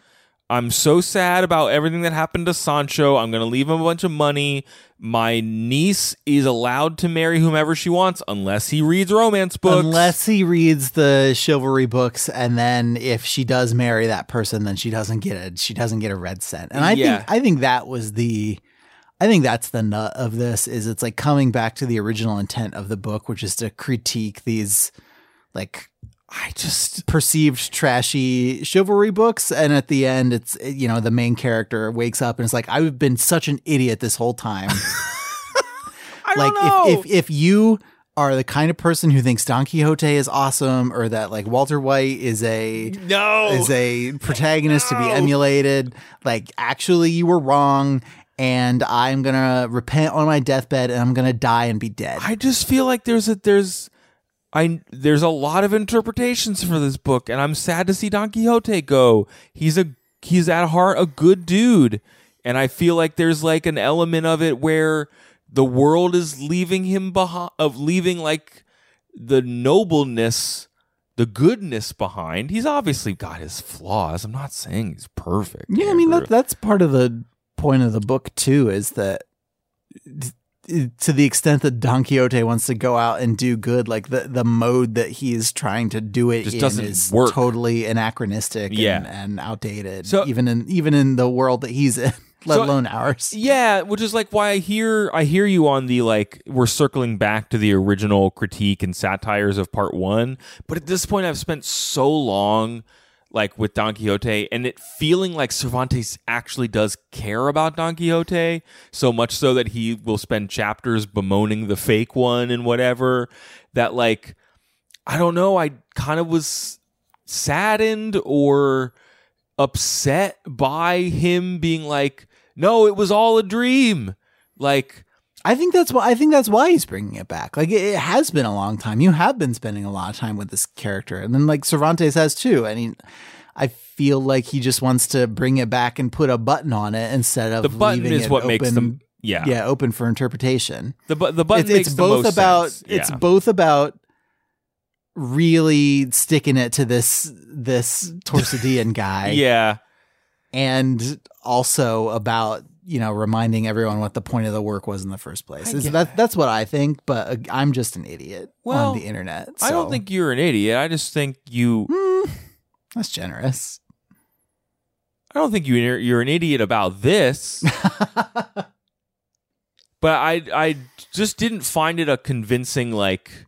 I'm so sad about everything that happened to Sancho. I'm going to leave him a bunch of money. My niece is allowed to marry whomever she wants unless he reads romance books. Unless he reads the chivalry books, and then if she does marry that person, then she doesn't get a she doesn't get a red cent. And I Yeah. think I think that was the I think that's the nut of this is it's like coming back to the original intent of the book, which is to critique these like I just perceived trashy chivalry books and at the end it's you know the main character wakes up and it's like I've been such an idiot this whole time. I like don't know. if, if if you are the kind of person who thinks Don Quixote is awesome or that like Walter White is a no, is a protagonist to be emulated, like actually you were wrong and I'm going to repent on my deathbed and I'm going to die and be dead. I just feel like there's a there's I there's a lot of interpretations for this book, and I'm sad to see Don Quixote go. He's a he's at heart a good dude, and I feel like there's like an element of it where the world is leaving him behind, of leaving like the nobleness, the goodness behind. He's obviously got his flaws. I'm not saying he's perfect. Yeah, I mean that that's part of the point of the book too is that to the extent that Don Quixote wants to go out and do good, like the the mode that he is trying to do it Just in doesn't is work. totally anachronistic Yeah. and, and outdated. So- even in even in the world that he's in, let So- alone ours. Yeah, which is like why I hear I hear you on the like we're circling back to the original critique and satires of part 1, but at this point I've spent so long like with Don Quixote and it feeling like Cervantes actually does care about Don Quixote so much so that he will spend chapters bemoaning the fake one and whatever that like I don't know, I kind of was saddened or upset by him being like, "No, it was all a dream." Like I think that's why I think that's why he's bringing it back. Like it, it has been a long time. You have been spending a lot of time with this character, and then like Cervantes has too. I mean, I feel like he just wants to bring it back and put a button on it instead of the button is what open, makes them yeah. yeah open for interpretation. The bu- the button it's, it's the both about sense. it's both about really sticking it to this this Torsadian guy yeah. and also about you know reminding everyone what the point of the work was in the first place. Is that that's what I think, but uh, I'm just an idiot Well, on the internet. I don't think you're an idiot. I just think you Hmm, that's generous. I don't think you're you're an idiot about this. but I I just didn't find it a convincing like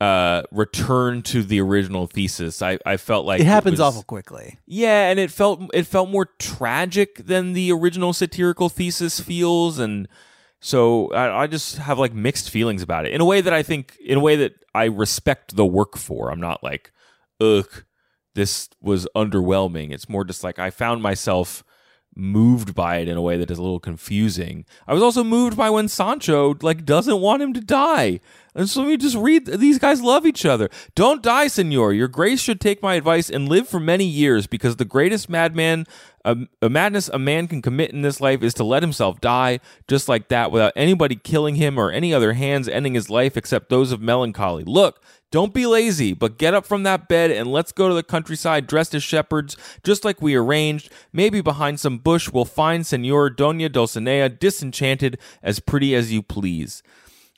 uh return to the original thesis. I I felt like it happens was- awful quickly. Yeah, and it felt it felt more tragic than the original satirical thesis feels, and so I, I just have like mixed feelings about it in a way that I think in a way that I respect the work for. I'm not like, ugh, this was underwhelming. It's more just like I found myself moved by it in a way that is a little confusing. I was also moved by when Sancho like doesn't want him to die. And so me just read these guys love each other. Don't die, senor. Your grace should take my advice and live for many years because the greatest madman a, a madness a man can commit in this life is to let himself die just like that without anybody killing him or any other hands ending his life except those of melancholy. Look, don't be lazy, but get up from that bed and let's go to the countryside dressed as shepherds, just like we arranged. Maybe behind some bush we'll find Senor Dona Dulcinea disenchanted, as pretty as you please.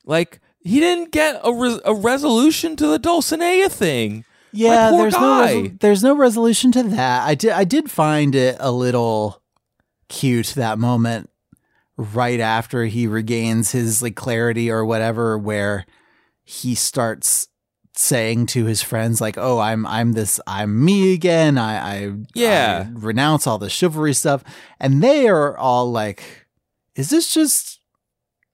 Like, he didn't get a, res- a resolution to the Dulcinea thing. Yeah, there's no resol- there's no resolution to that. I did I did find it a little cute that moment right after he regains his like clarity or whatever where he starts saying to his friends like oh i'm i'm this i'm me again i i Yeah. I renounce all the chivalry stuff and they are all like is this just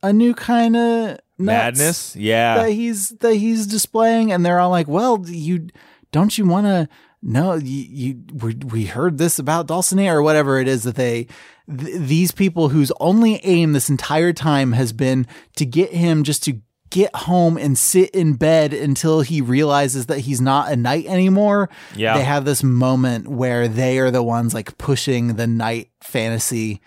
a new kind of Madness? Yeah. that he's that he's displaying and they're all like well you don't you want to know you, you we, we heard this about Dulcinea or whatever it is that they th- these people whose only aim this entire time has been to get him just to get home and sit in bed until he realizes that he's not a knight anymore Yeah. they have this moment where they are the ones like pushing the knight fantasy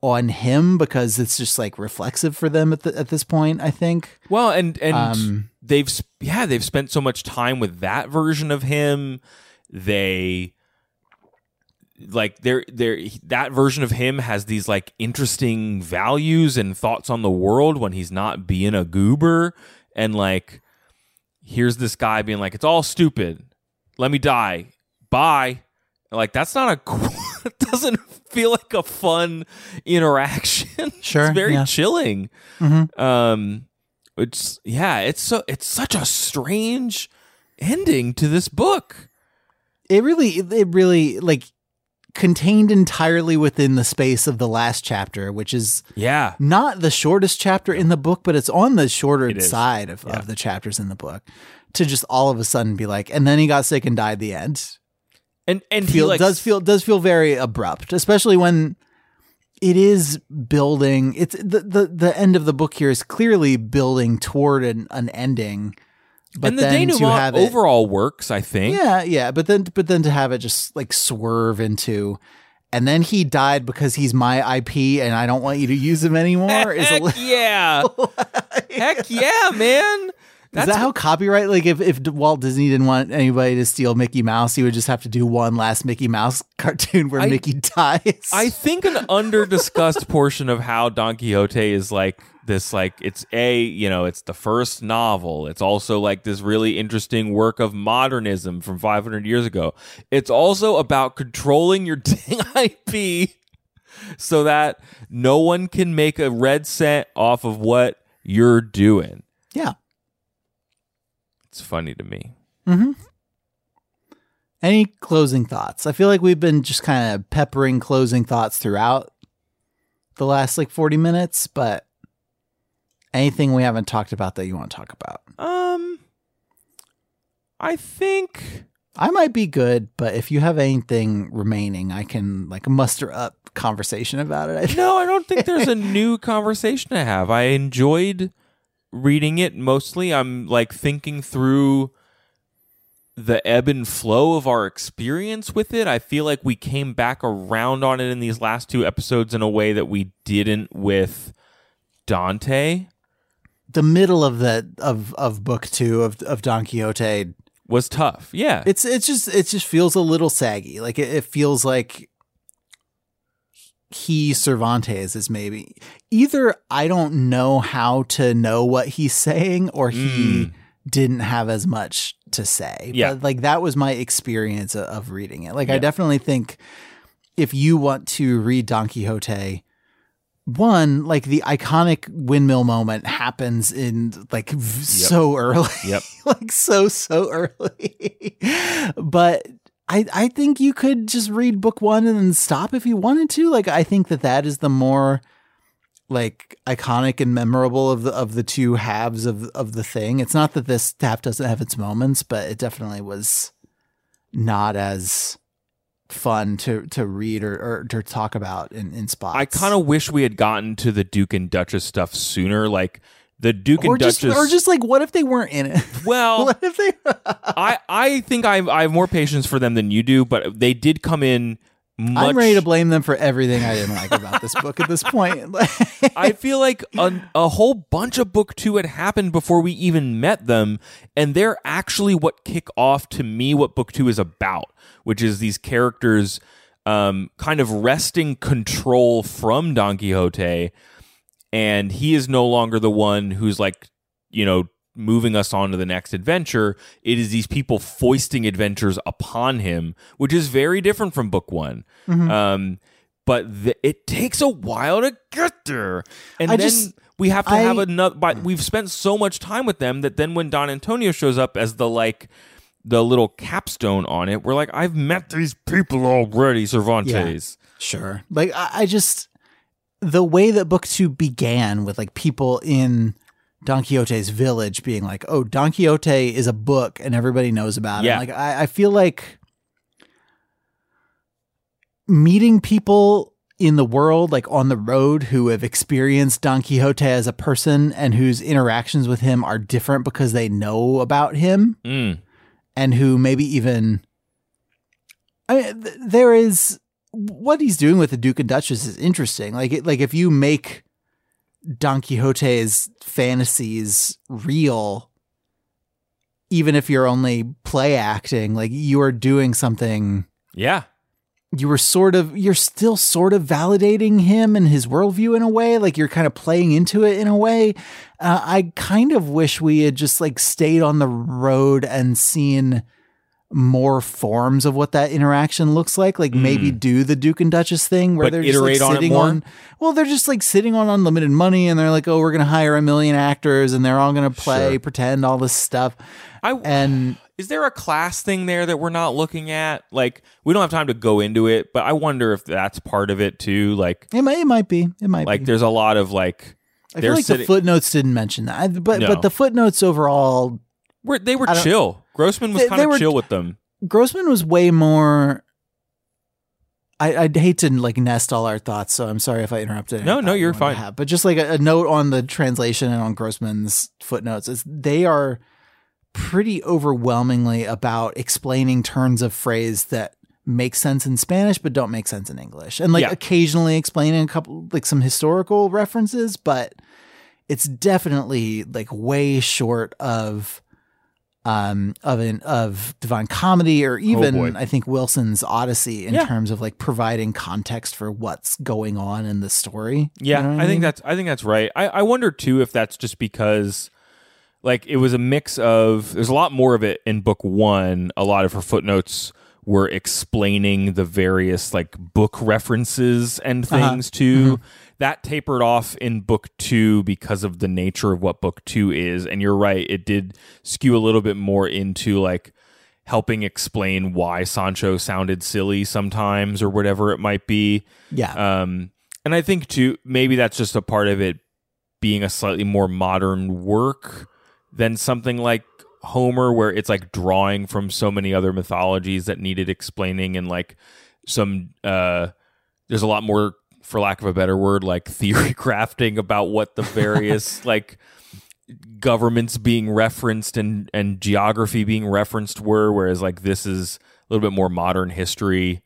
on him because it's just like reflexive for them at the, at this point i think Well, and and Um, they've sp- yeah they've spent so much time with that version of him. They like they're they're that version of him has these like interesting values and thoughts on the world when he's not being a goober. And like here's this guy being like it's all stupid. Let me die. Bye. Like that's not a cool it doesn't feel like a fun interaction. Sure, it's very yeah. chilling. Mhm. um it's yeah it's so it's such a strange ending to this book. It really it really like contained entirely within the space of the last chapter which is yeah. not the shortest chapter in the book but it's on the shorter side of, Yeah. of the chapters in the book to just all of a sudden be like and then he got sick and died at the end. And and he feel does feel does feel very abrupt especially when it is building it's the, the the end of the book here is clearly building toward an, an ending but and the then to denouement have it, overall works i think. Yeah, yeah, but then but then to have it just like swerve into and then he died because he's my IP and I don't want you to use him anymore is a heck yeah. Heck yeah man. Is that how copyright like if if Walt Disney didn't want anybody to steal Mickey Mouse, he would just have to do one last Mickey Mouse cartoon where I- Mickey dies. I think an under discussed portion of how Don Quixote is like this like it's a you know it's the first novel it's also like this really interesting work of modernism from 500 years ago it's also about controlling your IP so that no one can make a red cent off of what you're doing yeah. it's funny to me Mm-hmm. Any closing thoughts? I feel like we've been just kind of peppering closing thoughts throughout the last like 40 minutes, but anything we haven't talked about that you want to talk about? Um, I think I might be good, but if you have anything remaining, I can like muster up conversation about it. I no, I don't think there's a new conversation to have. I enjoyed reading it mostly. I'm like thinking through the ebb and flow of our experience with it. I feel like we came back around on it in these last two episodes in a way that we didn't with Dante. The middle of the of of book two of of Don Quixote, Was tough. Yeah. it's it's just it just feels a little saggy. Like it, it feels like he Cervantes is maybe either I don't know how to know what he's saying or he hmm. didn't have as much to say. Yeah. But like that was my experience of, of reading it. Like I definitely think if you want to read Don Quixote, one, like the iconic windmill moment happens in like v- so early. Yep. like so so early. but I I think you could just read book 1 and then stop if you wanted to. Like I think that that is the more like iconic and memorable of the of the two halves of of the thing. It's not that this half doesn't have its moments, but it definitely was not as fun to to read or, or to talk about in, in spots. I kind of wish we had gotten to the Duke and Duchess stuff sooner. Like the Duke or and just Duchess. or just like what if they weren't in it? well, what if they I I think I I have more patience for them than you do, but they did come in. Much, I'm ready to blame them for everything I didn't like about this book at this point. I feel like a, a whole bunch of book two had happened before we even met them, and they're actually what kick off to me what book two is about, which is these characters um, kind of wresting control from Don Quixote, and he is no longer the one who's like, you know, moving us on to the next adventure. It is these people foisting adventures upon him, which is very different from book one. Mm-hmm. Um, but the, it takes a while to get there, and I then just- we have to I- have another. But we've spent so much time with them that then when Don Antonio shows up as the like the little capstone on it, we're like, I've met these people already, Cervantes. Sure. Like I, I just the way that book two began with like people in Don Quixote's village being like, "Oh, Don Quixote is a book and everybody knows about Yeah. it." Like I, I feel like meeting people in the world, like on the road, who have experienced Don Quixote as a person and whose interactions with him are different because they know about him Mm. and who maybe even I mean, th- there is what he's doing with the Duke and Duchess is interesting. Like it, like if you make Don Quixote's fantasies real, even if you're only play acting, like you are doing something. Yeah. You were sort of, you're still sort of validating him and his worldview in a way. Like you're kind of playing into it in a way. Uh, I kind of wish we had just like stayed on the road and seen more forms of what that interaction looks like. Like maybe mm. do the Duke and Duchess thing where But they're just like on sitting on. Well, they're just like sitting on unlimited money, and they're like, "Oh, we're gonna hire a million actors, and they're all gonna play, Sure. pretend all this stuff." I And is there a class thing there that we're not looking at? Like we don't have time to go into it, but I wonder if that's part of it too. Like it might, it might be, it might like be. there's a lot of like I feel like sitting- the footnotes didn't mention that, but No. but the footnotes overall, we're, they were chill. Grossman was kind of chill with them. Grossman was way more. I, I'd hate to like nest all our thoughts, so I'm sorry if I interrupted. No, no, you you're fine. have. But just like a, a note on the translation and on Grossman's footnotes is they are pretty overwhelmingly about explaining turns of phrase that make sense in Spanish but don't make sense in English, and like Yeah. occasionally explaining a couple like some historical references, but it's definitely like way short of um of an of divine comedy or even Oh, i think wilson's odyssey in Yeah. terms of like providing context for what's going on in the story You Yeah, know what I think that's I think that's right. I, I wonder too if that's just because like it was a mix of there's a lot more of it in book one. A lot of her footnotes were explaining the various like book references and Uh-huh. things too. Mm-hmm. That tapered off in book two because of the nature of what book two is. And you're right, it did skew a little bit more into like helping explain why Sancho sounded silly sometimes or whatever it might be. yeah Um, and I think too, maybe that's just a part of it being a slightly more modern work than something like Homer where it's like drawing from so many other mythologies that needed explaining and like some uh there's a lot more for lack of a better word like theory crafting about what the various like governments being referenced and and geography being referenced were whereas like this is a little bit more modern history.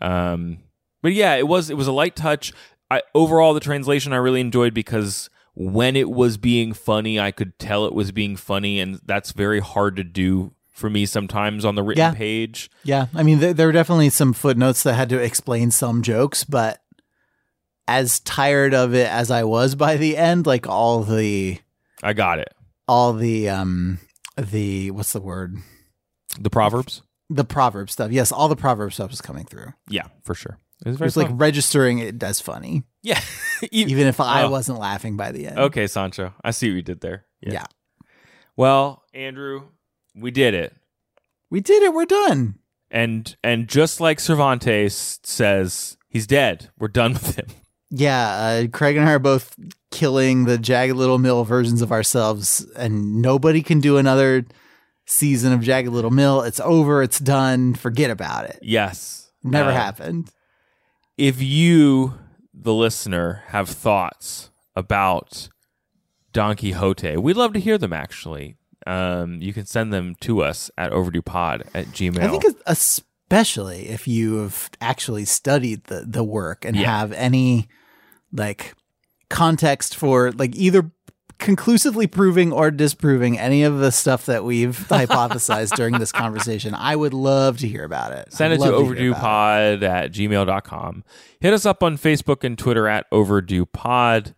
Um but yeah it was it was a light touch. I, overall the translation i really enjoyed because when it was being funny i could tell it was being funny and that's very hard to do for me sometimes on the written Yeah. page. Yeah, I mean, there, there were definitely some footnotes that had to explain some jokes, but as tired of it as I was by the end, like all the i got it all the um the what's the word the proverbs the proverb stuff. Yes, all the proverb stuff was coming through. yeah for sure it was It very was like fun. registering it as funny, yeah E- even if I Oh. wasn't laughing by the end. okay sancho i see what you did there Yeah. well andrew we did it we did it. We're done. and and just like cervantes says he's dead we're done with him Yeah, uh, Craig and I are both killing the Jagged Little Mill versions of ourselves, and nobody can do another season of Jagged Little Mill. It's over. It's done. Forget about it. yes Never Uh, happened. if you the listener have thoughts about don quixote we'd love to hear them actually um, you can send them to us at overduepod at gmail I think especially if you have actually studied the the work and Yeah. have any like context for like either conclusively proving or disproving any of the stuff that we've hypothesized during this conversation. I would love to hear about it. Send I'd it to about it. overduepod at gmail.com. Hit us up on Facebook and Twitter at overduepod.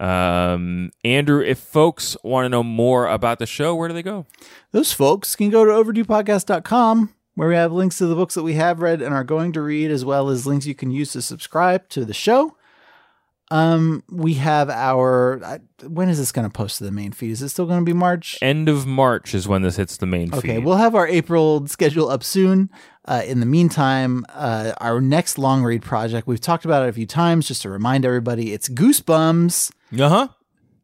Um, Andrew, if folks want to know more about the show, where do they go? Those folks can go to overduepodcast.com where we have links to the books that we have read and are going to read, as well as links you can use to subscribe to the show. Um, we have our I, when is this going to post to the main feed? Is it still going to be March? End of March is when this hits the main feed. Okay, feed. we'll have our April schedule up soon. Uh, in the meantime, uh, our next long read project, we've talked about it a few times, just to remind everybody, it's Goosebumps. uh huh.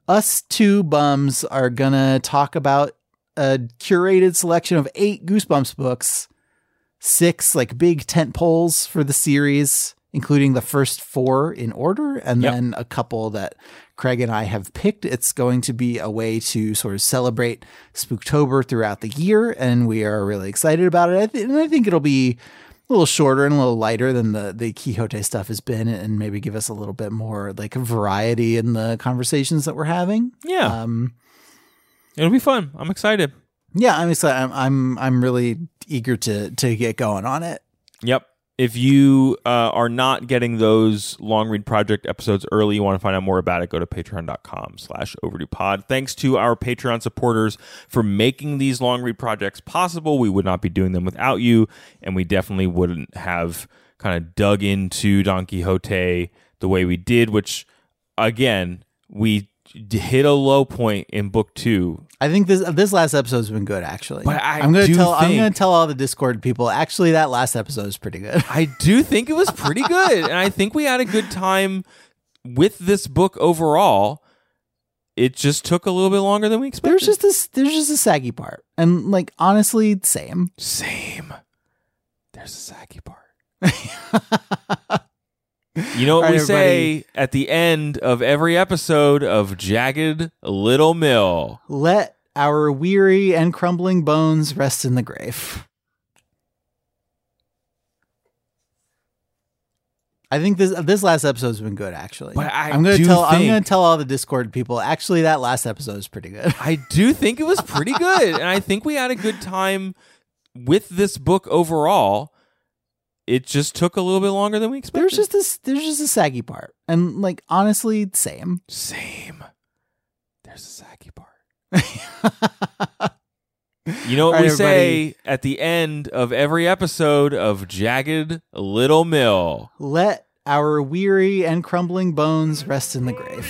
Us two bums are going to talk about a curated selection of eight Goosebumps books, six like big tent poles for the series, including the first four in order, and Yep. then a couple that Craig and I have picked. It's going to be a way to sort of celebrate Spooktober throughout the year, and we are really excited about it. I th- and I think it'll be a little shorter and a little lighter than the the Quixote stuff has been, and maybe give us a little bit more like variety in the conversations that we're having. Yeah, Um, it'll be fun. I'm excited. yeah, I'm excited. I'm I'm, I'm really eager to to get going on it. Yep. If you uh, are not getting those long read project episodes early, you want to find out more about it, go to patreon.com slash overdue pod. Thanks to our Patreon supporters for making these long read projects possible. We would not be doing them without you, and we definitely wouldn't have kind of dug into Don Quixote the way we did, which again, we hit a low point in book two. I think this this last episode's been good actually. But I am gonna tell I'm gonna tell all the Discord people. Actually, that last episode is pretty good. I do think it was pretty good. and I think we had a good time with this book overall. It just took a little bit longer than we expected. There's just this. There's just a saggy part, and like honestly, same. same. There's a saggy part. You know what we say at the end of every episode of Jagged Little Mill. Let our weary and crumbling bones rest in the grave. I think this this last episode's been good actually. But I am gonna tell I'm gonna tell all the Discord people. Actually, that last episode is pretty good. I do think it was pretty good. and I think we had a good time with this book overall. It just took a little bit longer than we expected. There's just this. There's just a saggy part, and like honestly, same. Same. There's a saggy part. You know what All we right, say at the end of every episode of Jagged Little Mill. Let our weary and crumbling bones rest in the grave.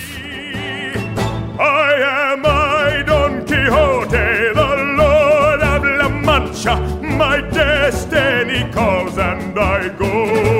I am I, Don Quixote, the Lord of La Mancha. My destiny calls and I go.